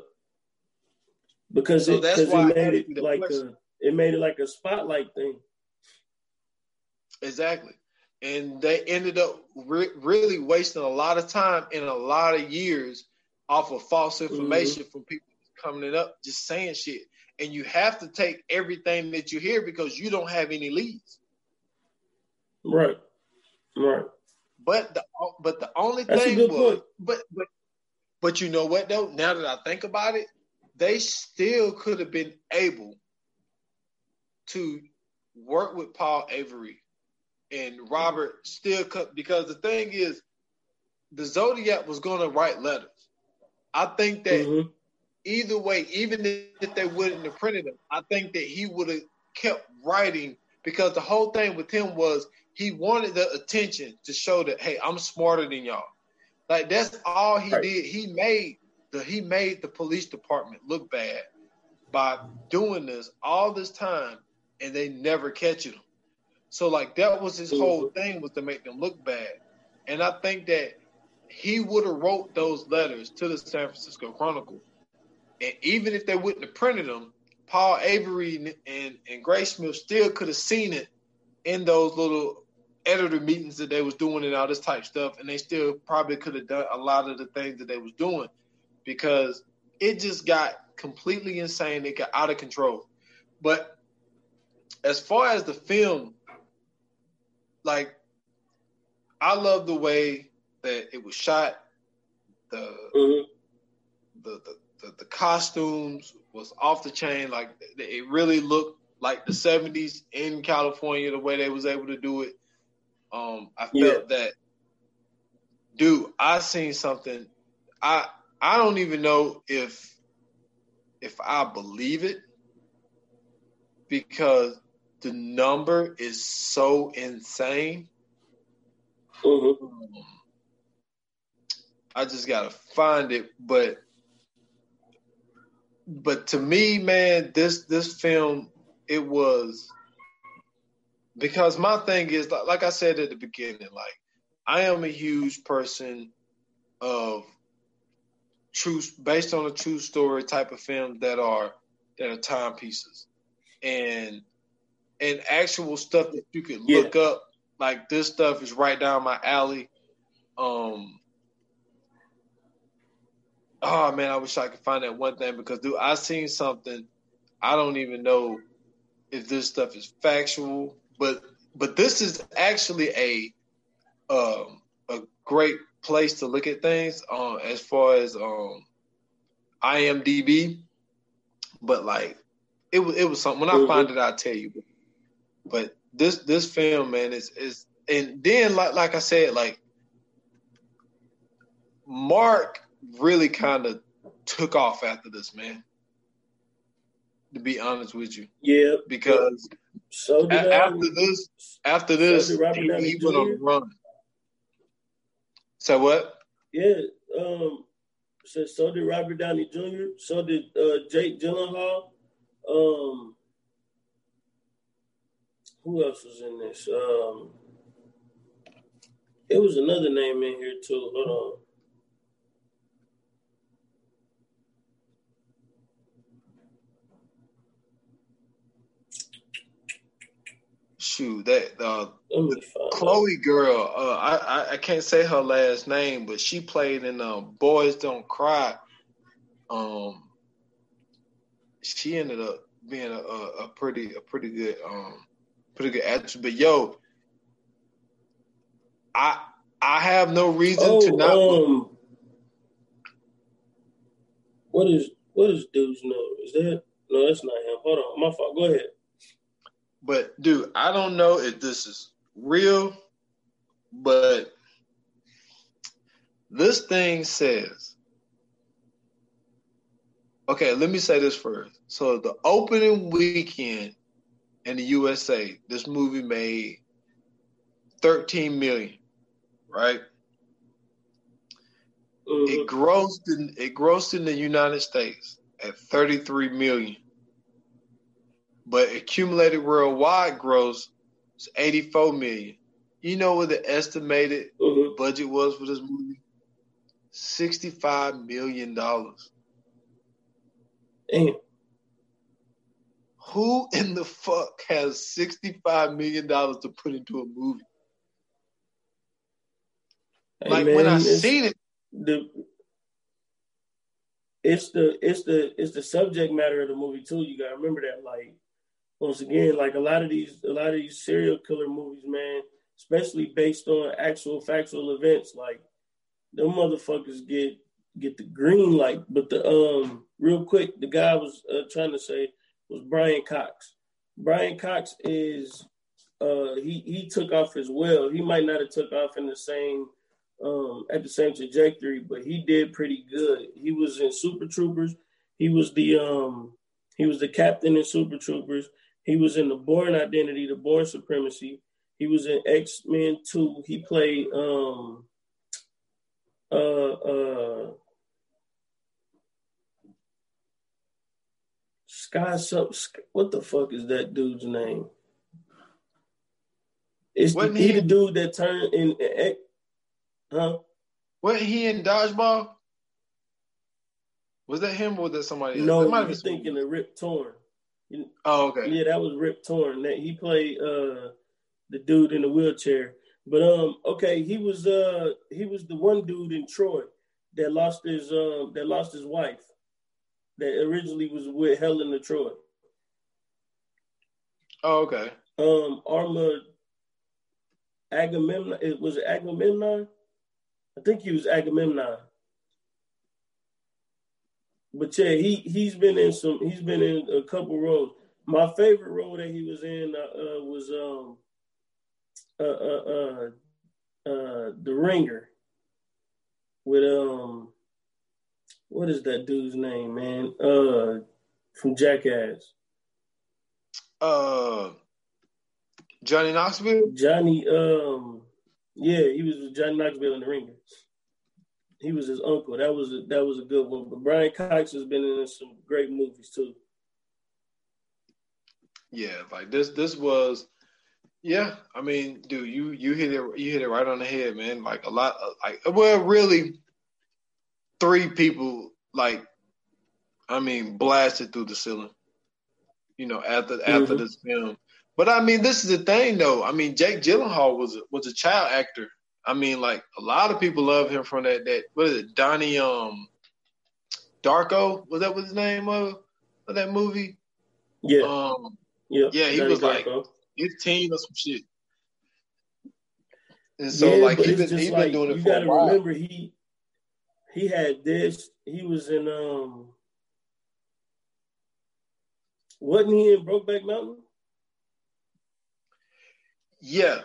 Because so it, that's why it made it like a it made it like a spotlight thing. Exactly. And they ended up re- really wasting a lot of time and a lot of years off of false information mm-hmm. from people coming it up just saying shit. And you have to take everything that you hear because you don't have any leads. Right. Right. But the but the only That's thing was point. but but but you know what though? Now that I think about it, they still could have been able to work with Paul Avery and Robert still cut because the thing is, the Zodiac was going to write letters. I think that mm-hmm. either way, even if they wouldn't have printed them, I think that he would have kept writing because the whole thing with him was he wanted the attention to show that hey, I'm smarter than y'all. Like that's all he right. did. He made the he made the police department look bad by doing this all this time, and they never catch him. So like that was his whole mm-hmm. thing was to make them look bad. And I think that he would have wrote those letters to the San Francisco Chronicle. And even if they wouldn't have printed them, Paul Avery and, and Graysmith still could have seen it in those little editor meetings that they was doing and all this type stuff. And they still probably could have done a lot of the things that they was doing because it just got completely insane. It got out of control. But as far as the film like I love the way that it was shot. The, mm-hmm. the, the, the the costumes was off the chain. Like it really looked like the '70s in California. The way they was able to do it. Um, I felt yeah. that, dude. I seen something. I I don't even know if if I believe it because the number is so insane. Mm-hmm. I just gotta find it. But but to me, man, this this film it was because my thing is like I said at the beginning, like I am a huge person of true based on a true story type of films that are that are timepieces and and actual stuff that you can look yeah. up like this stuff is right down my alley um oh man i wish i could find that one thing because dude i seen something i don't even know if this stuff is factual but but this is actually a um a great place to look at things um, as far as um, IMDb. But like it was it was something when I mm-hmm. find it I'll tell you. But this this film, man, is is and then like like I said, like Mark really kind of took off after this, man. To be honest with you, yeah, because so a- after this, after this, so he, he went on a run. So what? Yeah. Um. So, so did Robert Downey Jr. So did uh, Jake Gyllenhaal. Um. Who else was in this? Um. It was another name in here too. Hold on. Shoot that uh, Chloe girl. Uh, I, I can't say her last name, but she played in uh, Boys Don't Cry. Um, she ended up being a, a, a pretty a pretty good um pretty good actress. But yo, I I have no reason oh, to not. Um, what is what is dude's name? Is that no? That's not him. Hold on, my fault. Go ahead. But dude, I don't know if this is real, but this thing says Okay, let me say this first. So the opening weekend in the USA, this movie made 13 million, right? Mm-hmm. It grossed in it grossed in the United States at 33 million but accumulated worldwide gross is 84 million. You know what the estimated mm-hmm. budget was for this movie? 65 million dollars. Damn. Who in the fuck has 65 million dollars to put into a movie? Hey, like man, when I seen it, the it's the it's the it's the subject matter of the movie too. You gotta remember that, like once again, like a lot of these, a lot of these serial killer movies, man, especially based on actual factual events, like them motherfuckers get get the green light. But the um, real quick, the guy was uh, trying to say was Brian Cox. Brian Cox is uh, he he took off as well. He might not have took off in the same um, at the same trajectory, but he did pretty good. He was in Super Troopers. He was the um, he was the captain in Super Troopers. He was in the Bourne Identity, the Bourne Supremacy. He was in X Men Two. He played um uh uh Sky something. What the fuck is that dude's name? It's the, he, he the dude that turned in, in huh? What he in dodgeball? Was that him or was that somebody else? No, you're thinking of Rip Torn. Oh, okay. Yeah, that was Rip Torn. That he played uh the dude in the wheelchair. But um, okay, he was uh he was the one dude in Troy that lost his um that lost his wife that originally was with Helen of Troy. Oh, okay. Um, Arma Agamemnon. It was it Agamemnon. I think he was Agamemnon. But yeah, he he's been in some. He's been in a couple roles. My favorite role that he was in uh, uh, was um uh, uh, uh, uh, the Ringer with um what is that dude's name, man? Uh, from Jackass. Uh, Johnny Knoxville. Johnny. Um, yeah, he was with Johnny Knoxville in the Ringer. He was his uncle. That was a, that was a good one. But Brian Cox has been in some great movies too. Yeah, like this this was yeah, I mean, dude, you you hit it you hit it right on the head, man. Like a lot of, like well, really three people like I mean blasted through the ceiling. You know, after mm-hmm. after this film. But I mean, this is the thing though. I mean, Jake Gyllenhaal was was a child actor. I mean, like a lot of people love him from that that what is it, Donnie um Darko? Was that what his name of, of that movie? Yeah. Um yeah, yeah, he was Darko. like 15 or some shit. And so yeah, like he's been, he's like been doing it you for a gotta while. remember he he had this. He was in um wasn't he in Brokeback Mountain? Yeah.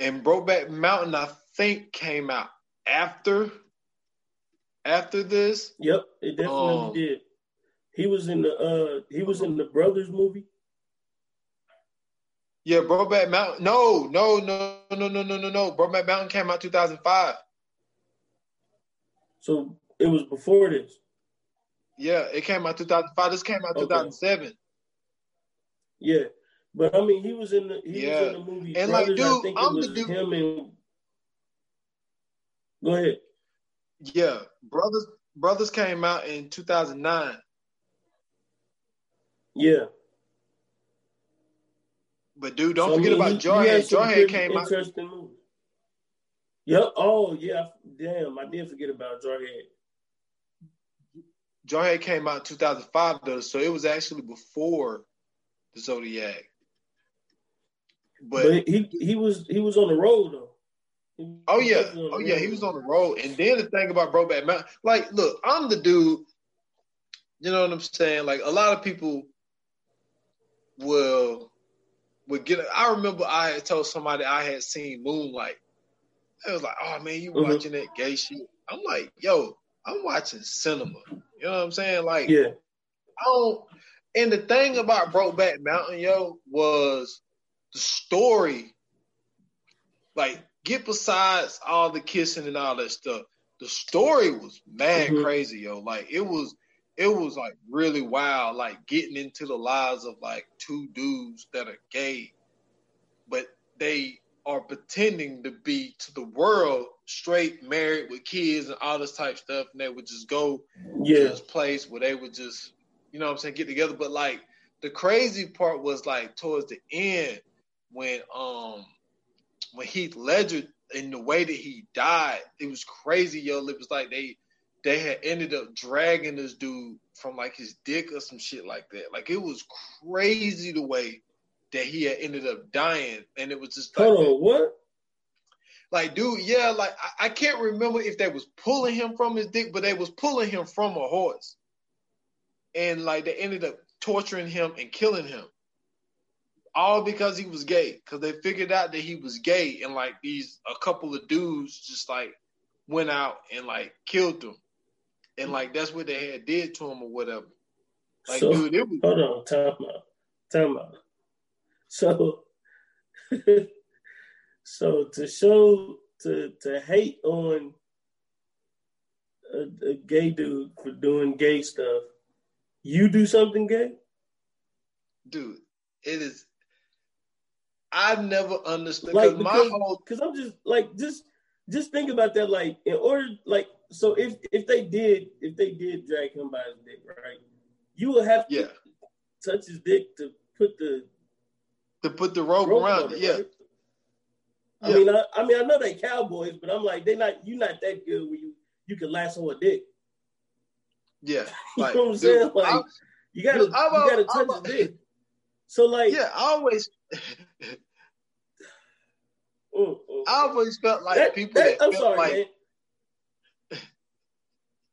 And Brokeback Mountain, I think, came out after after this. Yep, it definitely Um, did. He was in the uh he was in the Brothers movie. Yeah, Brokeback Mountain. No, no, no, no, no, no, no, no. Brokeback Mountain came out 2005. So it was before this. Yeah, it came out 2005. This came out Okay. 2007. Yeah. But I mean he was in the he Yeah. was in the movie And, like, Brothers. I dude, think I'm it the was dude- him and Go ahead. Yeah, Brothers Brothers came out in 2009. Yeah. But dude, don't So, I forget mean, about he- he Jarhead. Jarhead came out. interesting movies. Yep. Oh yeah. Damn, I did forget about Jarhead. Jarhead came out in 2005 though, so it was actually before the Zodiac. But, But, he he was he was on the road though. He oh yeah, definitely on the oh yeah, he was on the road. And then the thing about Brokeback Mountain, like, look, I'm the dude. You know what I'm saying? Like a lot of people will would get. I remember I had told somebody I had seen Moonlight. It was like, oh man, you Mhm. watching that gay shit? I'm like, yo, I'm watching cinema. You know what I'm saying? Like, Yeah. I don't. And the thing about Brokeback Mountain, yo, was the story. Like, get besides all the kissing and all that stuff, the story was mad Mhm. crazy, yo. Like, it was, it was like really wild. Like getting into the lives of like two dudes that are gay, but they are pretending to be to the world straight, married with kids and all this type stuff, and they would just go to Yeah. this place where they would just, you know what I'm saying, get together. But like the crazy part was like towards the end when um when Heath Ledger in the way that he died, it was crazy, yo. It was like they they had ended up dragging this dude from like his dick or some shit like that. Like it was crazy the way that he had ended up dying. And it was just like Hold on, what? like dude, yeah, like I, I can't remember if they was pulling him from his dick, but they was pulling him from a horse. And like they ended up torturing him and killing him. All because he was gay. Because they figured out that he was gay and like these a couple of dudes just like went out and like killed him. And like that's what they had did to him or whatever. Like so, dude, it was hold on, time out. Time out. So [laughs] so to show to to hate on a, a gay dude for doing gay stuff, you do something gay? dude, it is I never understood like because my whole because I'm just like just just think about that. Like in order, like so if if they did if they did drag him by his dick, right? You will have to yeah touch his dick to put the to put the rope, rope around it. Yeah. right? I Yeah. mean, I, I mean, I know they cowboys, but I'm like, they not you not that good where you you can lasso a dick. Yeah. [laughs] You know what I'm dude, saying? Like I- you gotta dude, I'm you gotta touch I'm his dick. So like, yeah, I always mm, mm. I always felt like That- people that- that, I'm felt sorry, like man.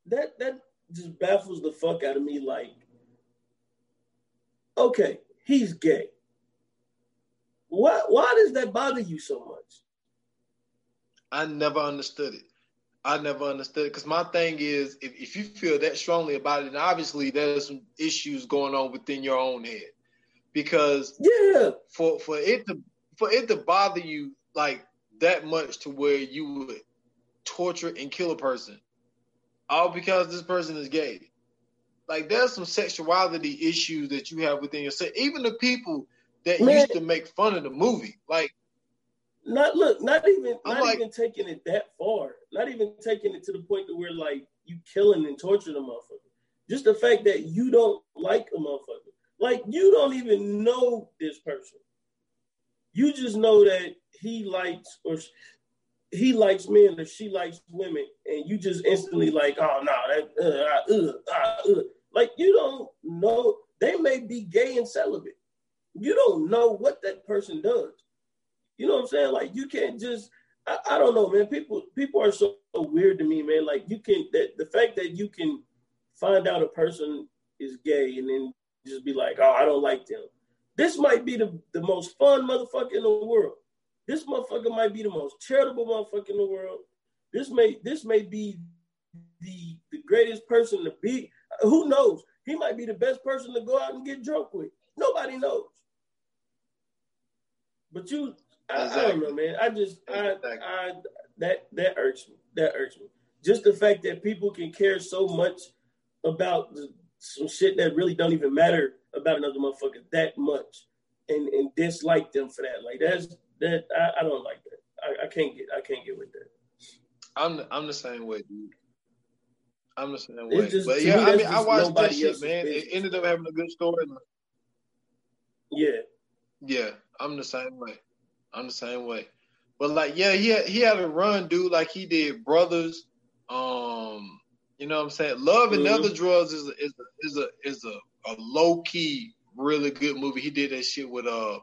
That that just baffles the fuck out of me. Like, okay, he's gay. Why why does that bother you so much? I never understood it. I never understood it because my thing is, if, if you feel that strongly about it, then obviously there's some issues going on within your own head. Because Yeah, for for it to for it to bother you like that much to where you would torture and kill a person, all because this person is gay. Like there's some sexuality issues that you have within yourself. Even the people that Man. used to make fun of the movie, like Not look, not even I'm not like- even taking it that far. Not even taking it to the point to where like you killing and torturing a motherfucker. Just the fact that you don't like a motherfucker. Like you don't even know this person. You just know that he likes or he likes men or she likes women, and you just instantly like, oh no, that uh, uh, uh, uh. like you don't know. They may be gay and celibate. You don't know what that person does. You know what I'm saying? Like you can't just I, I don't know, man. People people are so weird to me, man. Like you can that the fact that you can find out a person is gay and then just be like, oh, I don't like them. This might be the, the most fun motherfucker in the world. This motherfucker might be the most charitable motherfucker in the world. This may this may be the the greatest person to be. Who knows? He might be the best person to go out and get drunk with. Nobody knows. But you, I, I don't know, man. I just, I, Exactly. I, that that irks me. That irks me. Just the fact that people can care so much about the, some shit that really don't even matter about another motherfucker that much, and and dislike them for that. Like that's that. I, I don't like that. I, I can't get. I can't get with that. I'm the, I'm the same way, dude. I'm the same way. just- but yeah, me, I mean, I watched that shit, man. It ended up having a good story. Yeah. Yeah, I'm the same way. I'm the same way. But like, yeah, he had, he had a run, dude. Like he did Brothers. Um, you know what I'm saying? Love and Mhm. Other Drugs is a, is a, is a is a, a low key really good movie. He did that shit with uh,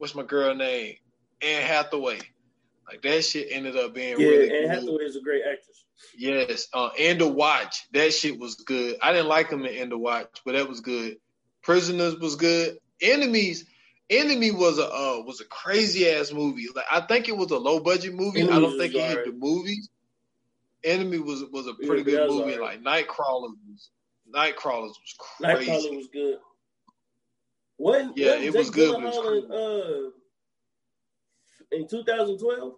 what's my girl name? Anne Hathaway. Like that shit ended up being Yeah. really Anne good. Hathaway is a great actress. Yes, uh, End of Watch. That shit was good. I didn't like him in End of Watch, but that was good. Prisoners was good. Enemies, Enemy was a uh, was a crazy ass movie. Like I think it was a low budget movie. I don't think it hit alright. the movies. Enemy was was a pretty Yeah, good movie. alright. Like Nightcrawlers was Nightcrawlers was crazy. Nightcrawler was good. When Yeah, it Jake was good, it was Gyllenhaal in, uh, in 2012.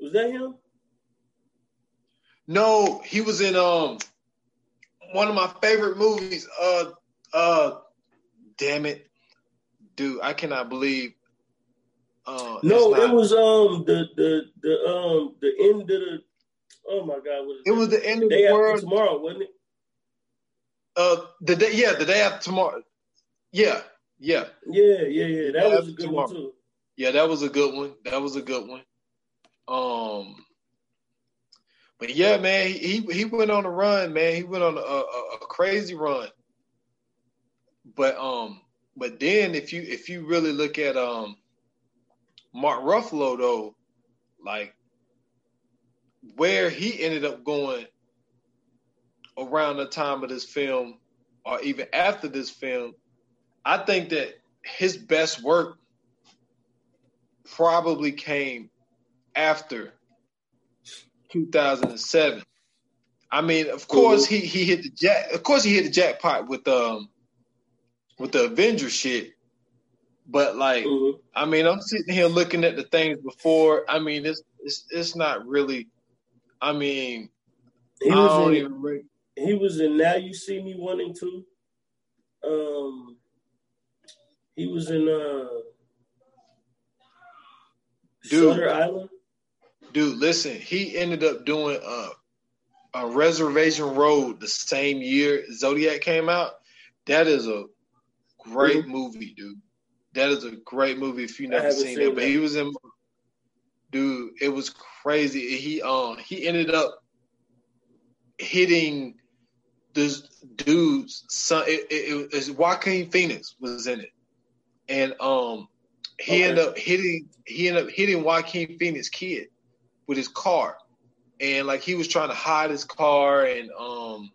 Was that him? No, he was in um one of my favorite movies. Uh uh damn it. Dude, I cannot believe uh No, not- it was um the the the um the end of the. Oh my God! What is it was the end of day the after world. tomorrow, wasn't it? Uh the day yeah, the day after tomorrow. Yeah, yeah. Yeah, yeah, yeah. That Day was a good one too. Yeah, that was a good one. That was a good one. Um but yeah, man, he he, he went on a run, man. He went on a, a, a crazy run. But um, but then if you if you really look at um Mark Ruffalo though, like where he ended up going around the time of this film or even after this film, I think that his best work probably came after 2007. I mean, of course he he hit the jack. Of course he hit the jackpot with um with the Avengers shit. But like, Mhm. I mean, I'm sitting here looking at the things before. I mean, it's it's it's not really. I mean, He I don't was in, even. He was in Now You See Me and Two. Um, he was in uh Dude. Shutter Island. dude, listen, he ended up doing a a Reservation Road the same year Zodiac came out. That is a great Mhm. movie, dude. That is a great movie if you I never seen seen it. But he was in, dude. It was crazy. He um he ended up hitting this dude's son. It, it, it was Joaquin Phoenix was in it, and um he Okay. ended up hitting he ended up hitting Joaquin Phoenix kid with his car, and like he was trying to hide his car, and um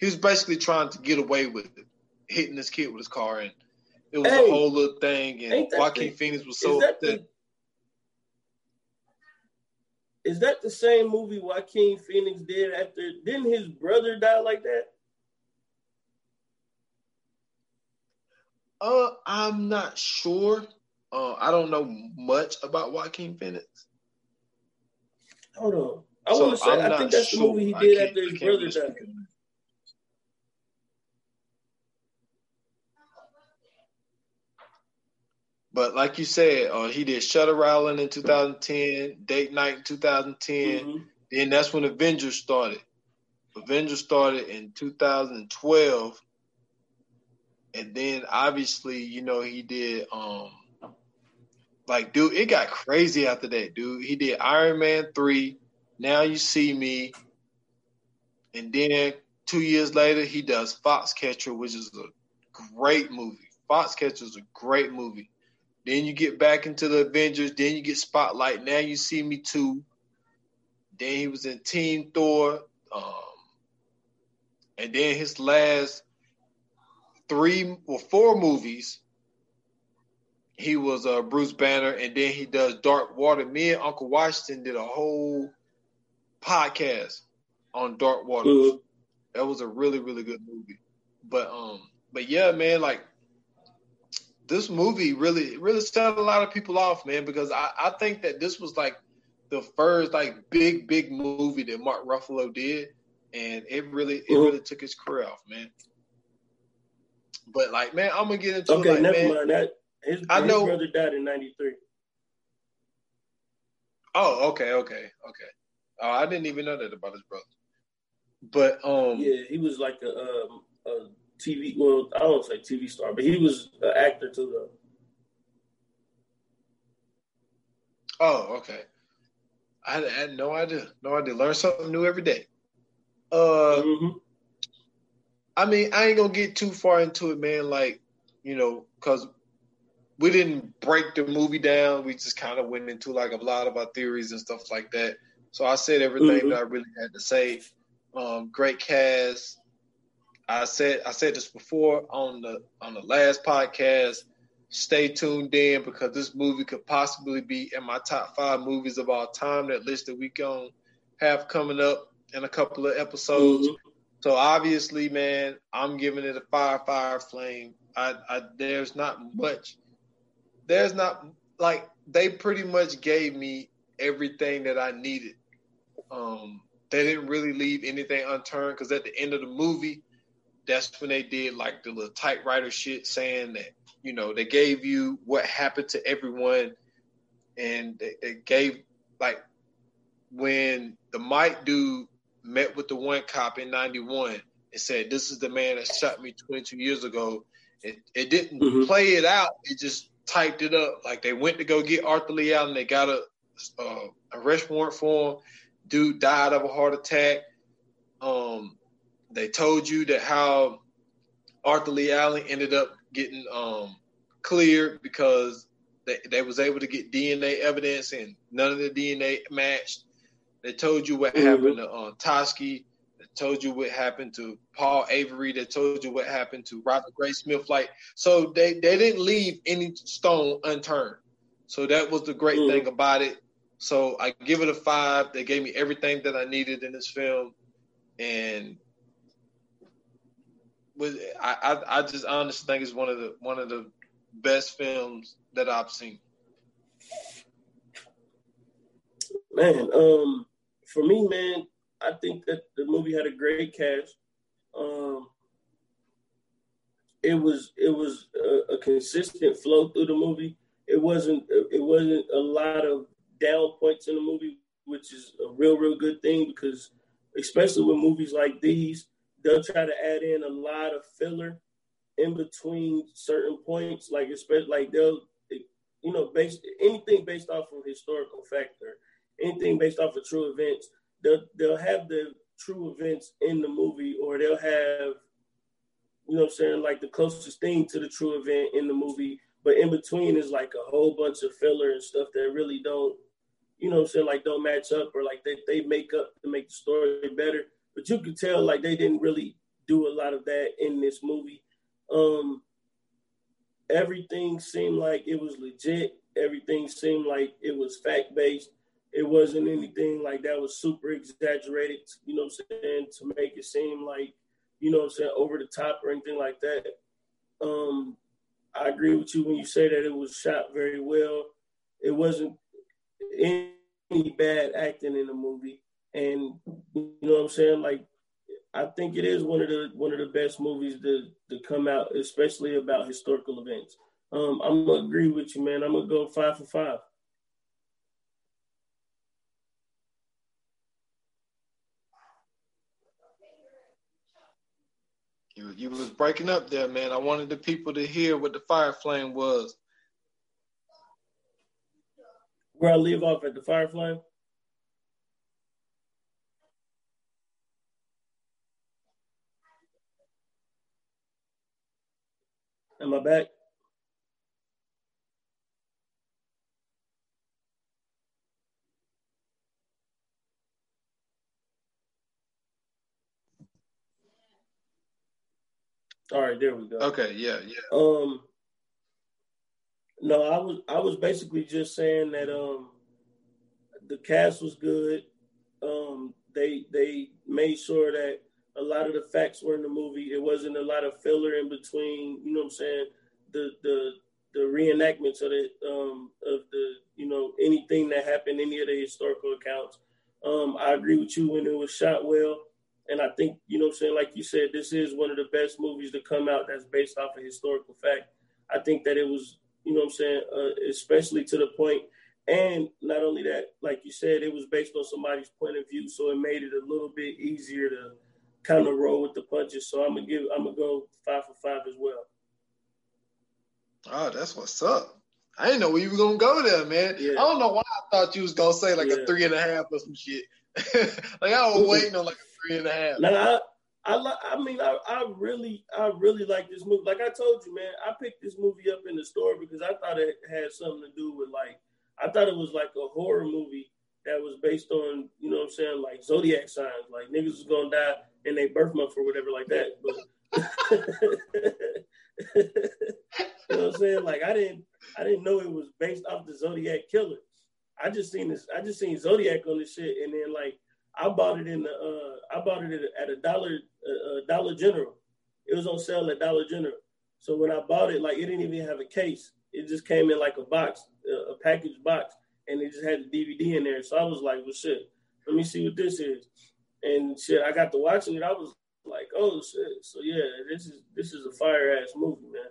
he was basically trying to get away with it, hitting this kid with his car, and it was Hey, a whole little thing, and Joaquin the- Phoenix was Is so that upset. the is that the same movie Joaquin Phoenix did after? Didn't his brother die like that? Uh, I'm not sure. Uh, I don't know much about Joaquin Phoenix. Hold on. I So, want to say I'm I think that's sure. the movie he did after his brother died. speak on that. But like you said, uh, he did Shutter Island in 2010, Date Night in 2010. Mhm. Then that's when Avengers started. Avengers started in 2012. And then obviously, you know, he did um like dude, it got crazy after that, dude. He did Iron Man 3, Now You See Me. And then 2 years later, he does Foxcatcher, which is a great movie. Foxcatcher is a great movie. Then you get back into the Avengers, then you get Spotlight, Now You See Me 2. Then he was in Team Thor. Um, and then his last three or four movies, he was uh, Bruce Banner, and then he does Dark Water. Me and Uncle Washington did a whole podcast on Dark Water. Mhm. That was a really, really good movie. But um, but yeah, man, like this movie really really set a lot of people off, man, because I, I think that this was like the first like big, big movie that Mark Ruffalo did, and it really it Mhm. really took his career off, man. But like, man, I'm gonna get into Okay, like, never man. mind that. His, I his know- brother died in '93. Oh, okay, okay, okay. Oh, I didn't even know that about his brother. But um, Yeah, he was like a, um, a TV. Well, I don't say TV star, but he was an actor too, though. Oh, okay. I had, I had no idea. No idea. Learn something new every day. Uh, hmm I mean, I ain't gonna get too far into it, man. Like, you know, because we didn't break the movie down. We just kind of went into like a lot of our theories and stuff like that. So I said everything Mhm. that I really had to say. Um, great cast. I said I said this before on the on the last podcast. Stay tuned in because this movie could possibly be in my top five movies of all time. That list that we gonna have coming up in a couple of episodes. Mhm. So obviously, man, I'm giving it a fire, fire flame. I, I there's not much. There's not like they pretty much gave me everything that I needed. Um, they didn't really leave anything unturned because at the end of the movie, that's when they did like the little typewriter shit, saying that you know they gave you what happened to everyone, and they gave like when the Mike dude met with the one cop in 91 and said, This is the man that shot me 22 years ago. It, it didn't Mhm. play it out, it just typed it up. Like they went to go get Arthur Leigh Allen, they got a uh, arrest warrant for him. Dude died of a heart attack. Um, they told you that how Arthur Leigh Allen ended up getting um, cleared because they, they was able to get DNA evidence and none of the DNA matched. They told you what Mhm. happened to um, Toschi. They told you what happened to Paul Avery. They told you what happened to Robert Gray Smith. Like so, they they didn't leave any stone unturned. So that was the great Mhm. thing about it. So I give it a five. They gave me everything that I needed in this film, and was I, I I just honestly think it's one of the one of the best films that I've seen. Man, um, for me, man, I think that the movie had a great cast. Um, it was it was a, a consistent flow through the movie. It wasn't it wasn't a lot of down points in the movie, which is a real real good thing because especially with movies like these, they'll try to add in a lot of filler in between certain points, like especially like they'll you know based anything based off of historical factor anything based off of true events, they'll they'll have the true events in the movie, or they'll have, you know, what I'm saying like the closest thing to the true event in the movie. But in between is like a whole bunch of filler and stuff that really don't, you know, what I'm saying like don't match up, or like they they make up to make the story better. But you could tell like they didn't really do a lot of that in this movie. Um, everything seemed like it was legit. Everything seemed like it was fact based it wasn't anything like that was super exaggerated, you know what I'm saying, to make it seem like, you know what I'm saying, over the top or anything like that. Um, I agree with you when you say that it was shot very well. It wasn't any bad acting in the movie. and you know what I'm saying. Like, I think it is one of the one of the best movies to to come out, especially about historical events. Um, I'm gonna agree with you, man. I'm gonna go five for five. You, you was breaking up there, man. I wanted the people to hear what the fire flame was. Where I leave off at the fire flame? Am I back? All right, there we go. Okay, yeah, yeah. Um, no, I was I was basically just saying that um, the cast was good. Um, they they made sure that a lot of the facts were in the movie. It wasn't a lot of filler in between. You know what I'm saying? The the the reenactments of the um of the you know anything that happened, any of the historical accounts. Um, I agree with you when it was shot well. And I think, you know what I'm saying, like you said, this is one of the best movies to come out that's based off a historical fact. I think that it was, you know what I'm saying, uh, especially to the point, and not only that, like you said, it was based on somebody's point of view, so it made it a little bit easier to kind of roll with the punches. So I'm gonna give, I'm gonna go five for five as well. Oh, that's what's up. I didn't know where you were gonna go there, man. Yeah. I don't know why I thought you was gonna say like yeah. a three and a half or some shit. [laughs] like I was [laughs] waiting on like three and a half. Now, I, I, I mean, I, I really, I really like this movie. Like I told you, man, I picked this movie up in the store because I thought it had something to do with like, I thought it was like a horror movie that was based on, you know what I'm saying, like zodiac signs, like niggas was gonna die in their birth month or whatever like that. But [laughs] you know what I'm saying? Like I didn't, I didn't know it was based off the Zodiac killer. I just seen this, I just seen Zodiac on this shit, and then like I bought it in the uh, I bought it at a dollar uh, Dollar General. It was on sale at Dollar General. So when I bought it, like it didn't even have a case. It just came in like a box, uh, a packaged box, and it just had the DVD in there. So I was like, well, shit, let me see what this is. And shit, I got to watching it. I was like, oh shit. So yeah, this is this is a fire ass movie, man.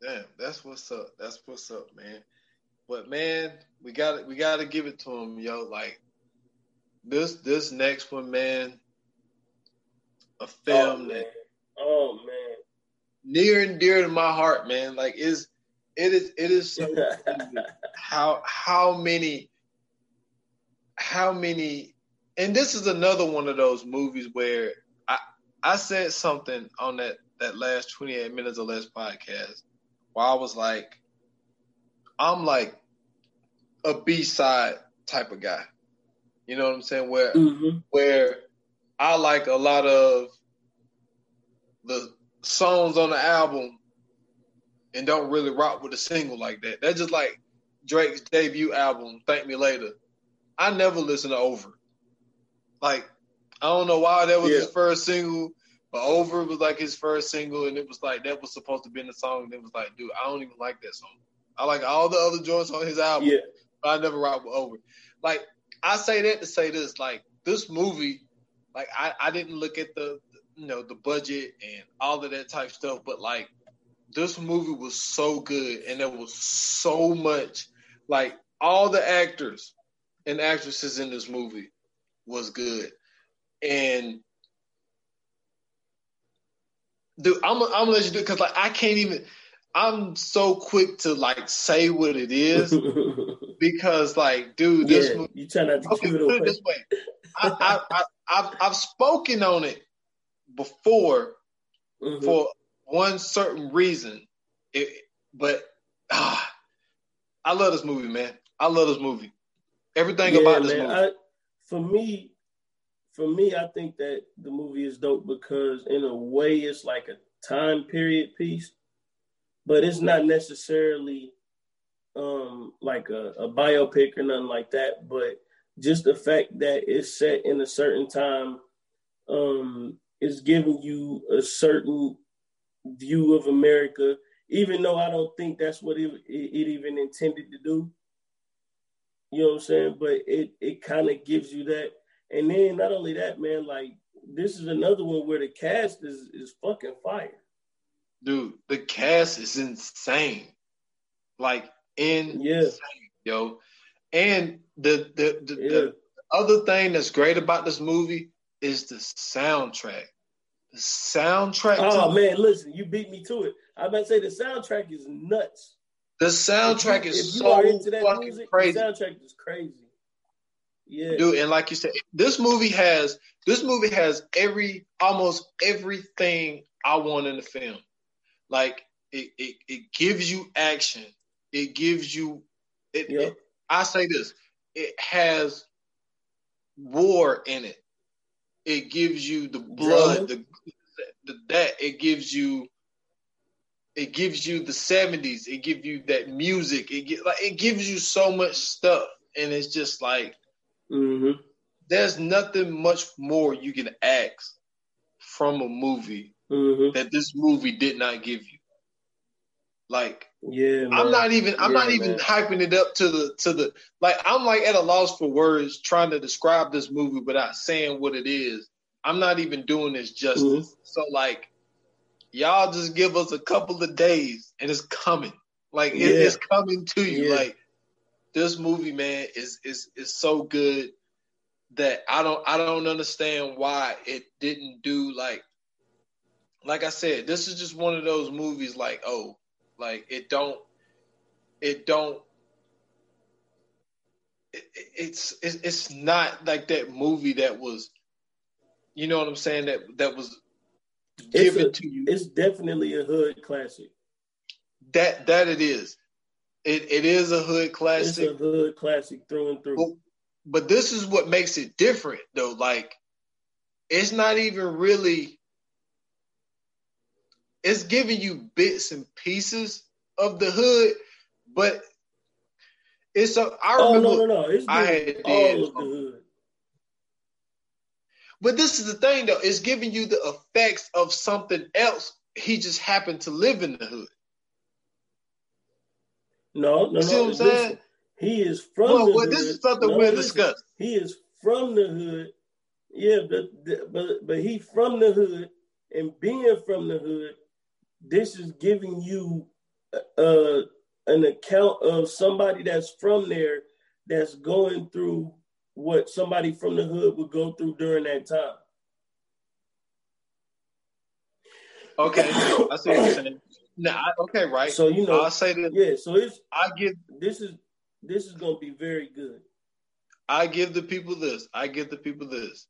Damn, that's what's up. That's what's up, man. But man, we got we got to give it to him, yo. Like this this next one, man, a oh, film oh, that oh man, near and dear to my heart, man. Like is it is it is so [laughs] how how many how many and this is another one of those movies where I I said something on that that last 28 minutes or less podcast where I was like I'm like a B side type of guy. You know what I'm saying? Where mm-hmm. where I like a lot of the songs on the album and don't really rock with a single like that. That's just like Drake's debut album, Thank Me Later. I never listen to Over. Like, I don't know why that was yeah. his first single, but Over was like his first single, and it was like that was supposed to be in the song, and it was like, dude, I don't even like that song. I like all the other joints on his album, yeah. but I never rock with Over. Like, I say that to say this, like this movie, like I, I didn't look at the you know the budget and all of that type stuff, but like this movie was so good and there was so much like all the actors and actresses in this movie was good. And dude, I'm, I'm gonna let you do because like I can't even I'm so quick to like say what it is [laughs] because like, dude, this yeah, you trying not to okay, give it away. this way. I, I, I, have I've spoken on it before mm-hmm. for one certain reason, it, but ah, I love this movie, man. I love this movie. Everything yeah, about this man, movie. I, for me, for me, I think that the movie is dope because in a way, it's like a time period piece but it's not necessarily um, like a, a biopic or nothing like that. But just the fact that it's set in a certain time um, is giving you a certain view of America, even though I don't think that's what it, it, it even intended to do. You know what I'm saying? But it it kind of gives you that. And then not only that, man, like this is another one where the cast is is fucking fire. Dude, the cast is insane. Like insane, Yeah. yo. And the the the, Yeah. the other thing that's great about this movie is the soundtrack. The soundtrack. Oh man, listen, you beat me to it. I am about to say the soundtrack is nuts. The soundtrack is if you so are into that fucking music, crazy. The soundtrack is crazy. Yeah. dude and like you said this movie has this movie has every almost everything i want in the film like it it, it gives you action. It gives you it, it- i say this it has war in it. It gives you the blood the, the that it gives you it gives you the 70s it gives you that music. It get, like it gives you so much stuff and it's just like hmm there's nothing much more you can ask from a movie hmm that this movie did not give you. Like Yeah, man. I'm not even I'm not even man. hyping it up to the to the like I'm like at a loss for words trying to describe this movie without saying what it is. I'm not even doing this justice. Mhm. So like y'all just give us a couple of days and it's coming. Like it- Yeah. it's coming to you. Yeah. Like this movie, man, is is is so good that I don't I don't understand why it didn't do like like I said, this is just one of those movies like, oh, like it don't it don't it, it- it's, it's it's not like that movie that was you know what I'm saying that that was given a- to you It's definitely a hood classic. that that it is it it is a hood classic. It's a hood classic through and through. But, but this is what makes it different, though. Like, it's not even really. It's giving you bits and pieces of the hood, but it's a. I oh remember, no, no, no! It's I had did, the hood. but this is the thing, though. It's giving you the effects of something else. He just happened to live in the hood. No, no, You see no. what I'm saying? He is from Well, the well, hood. this is something No, we'll discuss. He is from the hood. Yeah, but but but he from the hood, and being from the hood, this is giving you uh an account of somebody that's from there that's going through what somebody from the hood would go through during that time. Okay, [coughs] I see what you're saying. Now, okay, right. So you know, I'll say this. yeah. So it's I give this is this is gonna be very good. I give the people this. I give the people this.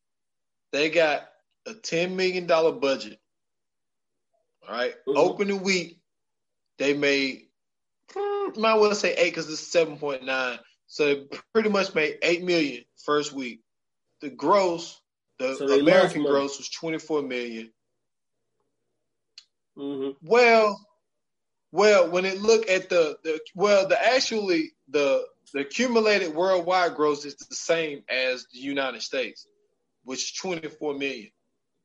They got a ten million dollar budget. All right? Mhm. Opening week, they made hmm, might well say eight because it's seven point nine. So they pretty much made eight million first week. The gross, the So American gross was twenty four million. hmm Well, well, when it look at the, the well, the actually the the accumulated worldwide gross is the same as the United States, which is twenty four million.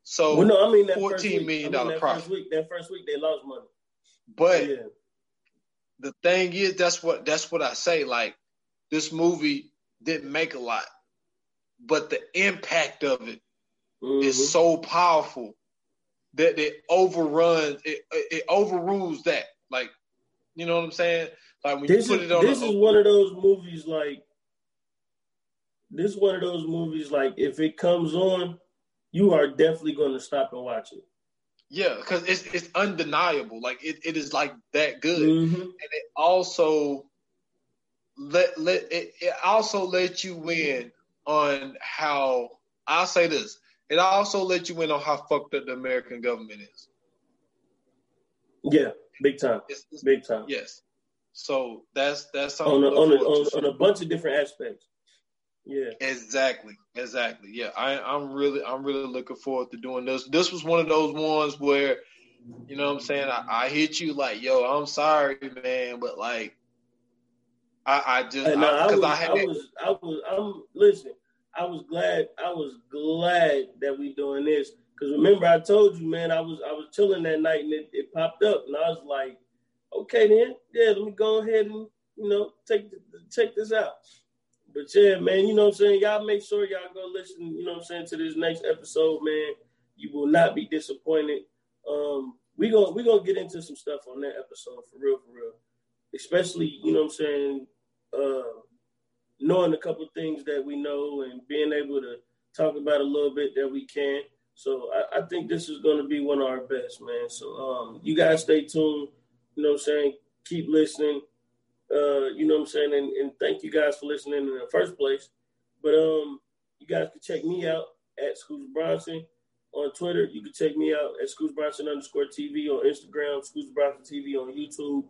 So, well, no, I mean that $14 first I mean, that profit. First week, that first week they lost money. but yeah, the thing is, that's what that's what I say. Like this movie didn't make a lot, but the impact of it Mhm. is so powerful that it overruns it. It overrules that. Like, you know what I'm saying? Like when this you put is it on. this a, is one of those movies like this is one of those movies like if it comes on, you are definitely going to stop and watch it. Yeah, because it's it's undeniable. Like it, it is like that good, Mhm. and it also let let it, it also let you win on how I'll say this. It also let you win on how fucked up the American government is. Yeah, big time, It's, it's- big time. yes. So that's that's On a, on, a, on, on a bunch of different aspects. Yeah. Exactly, exactly. Yeah, I, I'm really, I'm really looking forward to doing this. This was one of those ones where, you know, what I'm saying, I, I hit you like, yo, I'm sorry, man, but like, I, I just And uh, I, because was, I, I, was, I was, I'm listen. I was glad. I was glad that we doing this because remember I told you, man. I was, I was chilling that night and it, it popped up, and I was like, okay, then, yeah, let me go ahead and you know take check this out. But yeah, man, you know what I'm saying? Y'all make sure y'all go listen, you know what I'm saying, to this next episode, man. You will not be disappointed. Um, we gonna we gonna get into some stuff on that episode for real, for real. Especially, you know what I'm saying, uh, knowing a couple things that we know and being able to talk about a little bit that we can. So I, I think this is gonna be one of our best, man. So um, you guys stay tuned, you know what I'm saying? Keep listening. Uh, you know what I'm saying? And, and thank you guys for listening in the first place. But um, you guys can check me out at Scoots Bronson on Twitter. You can check me out at Scoots Bronson underscore TV on Instagram, Scoots Bronson TV on YouTube.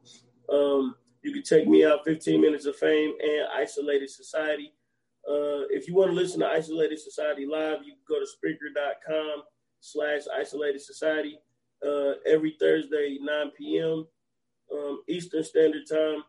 Um, you can check me out 15 Minutes of Fame and Isolated Society. Uh, if you want to listen to Isolated Society live, you can go to Spreaker.com slash Isolated Society uh, every Thursday, 9 p.m. Um, Eastern Standard Time.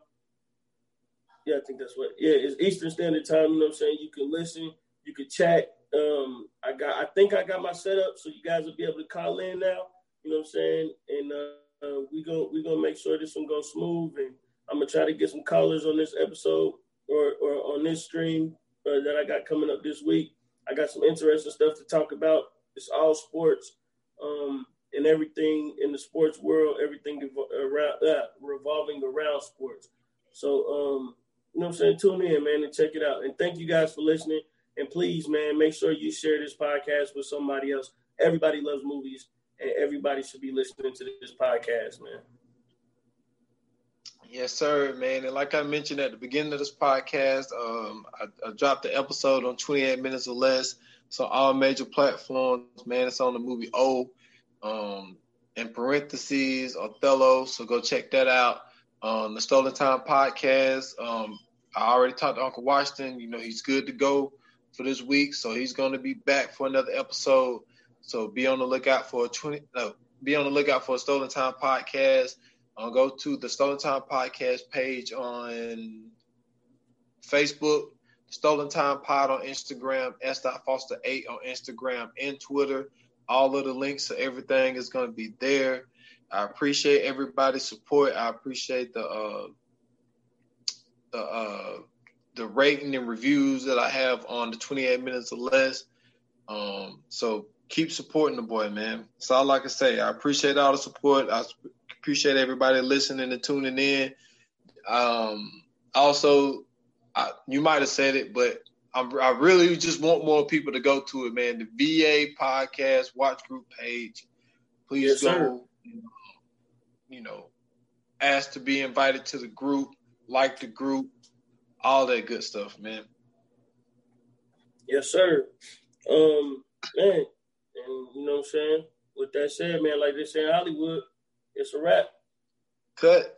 Yeah, I think that's what. Yeah, it's Eastern Standard Time. You know what I'm saying? You can listen, you can chat. Um, I got. I think I got my setup, so you guys will be able to call in now. You know what I'm saying? And uh, uh, we go. We gonna make sure this one goes smooth, and I'm gonna try to get some callers on this episode or or on this stream uh, that I got coming up this week. I got some interesting stuff to talk about. It's all sports. Um, and everything in the sports world, everything around uh, revolving around sports. So um, you know what I'm saying? Tune in, man, and check it out. And thank you guys for listening. And please, man, make sure you share this podcast with somebody else. Everybody loves movies, and everybody should be listening to this podcast, man. Yes, sir, man. And like I mentioned at the beginning of this podcast, um, I, I, dropped the episode on 28 minutes or less. So all major platforms, man. It's on the movie O, um, in parentheses Othello. So go check that out. Um, the Stolen Time podcast. Um, I already talked to Uncle Washington. You know, he's good to go for this week, so he's going to be back for another episode. So be on the lookout for a twenty. No, be on the lookout for a Stolen Time podcast. Uh, go to the Stolen Time podcast page on Facebook, Stolen Time Pod on Instagram, S. Foster eight on Instagram and Twitter. All of the links to everything is going to be there. I appreciate everybody's support. I appreciate the uh, the uh, the rating and reviews that I have on the 28 minutes or less. Um, so keep supporting the boy, man. That's all I can say. I appreciate all the support. I appreciate everybody listening and tuning in. Um, also, I, you might have said it, but I'm, i really just want more people to go to it, man. The VA podcast watch group page. Please yes, go. You know, ask to be invited to the group like the group, all that good stuff, man. Yes, sir. Um, man, and you know what I'm saying? With that said, man, like they say in Hollywood, it's a wrap. Cut.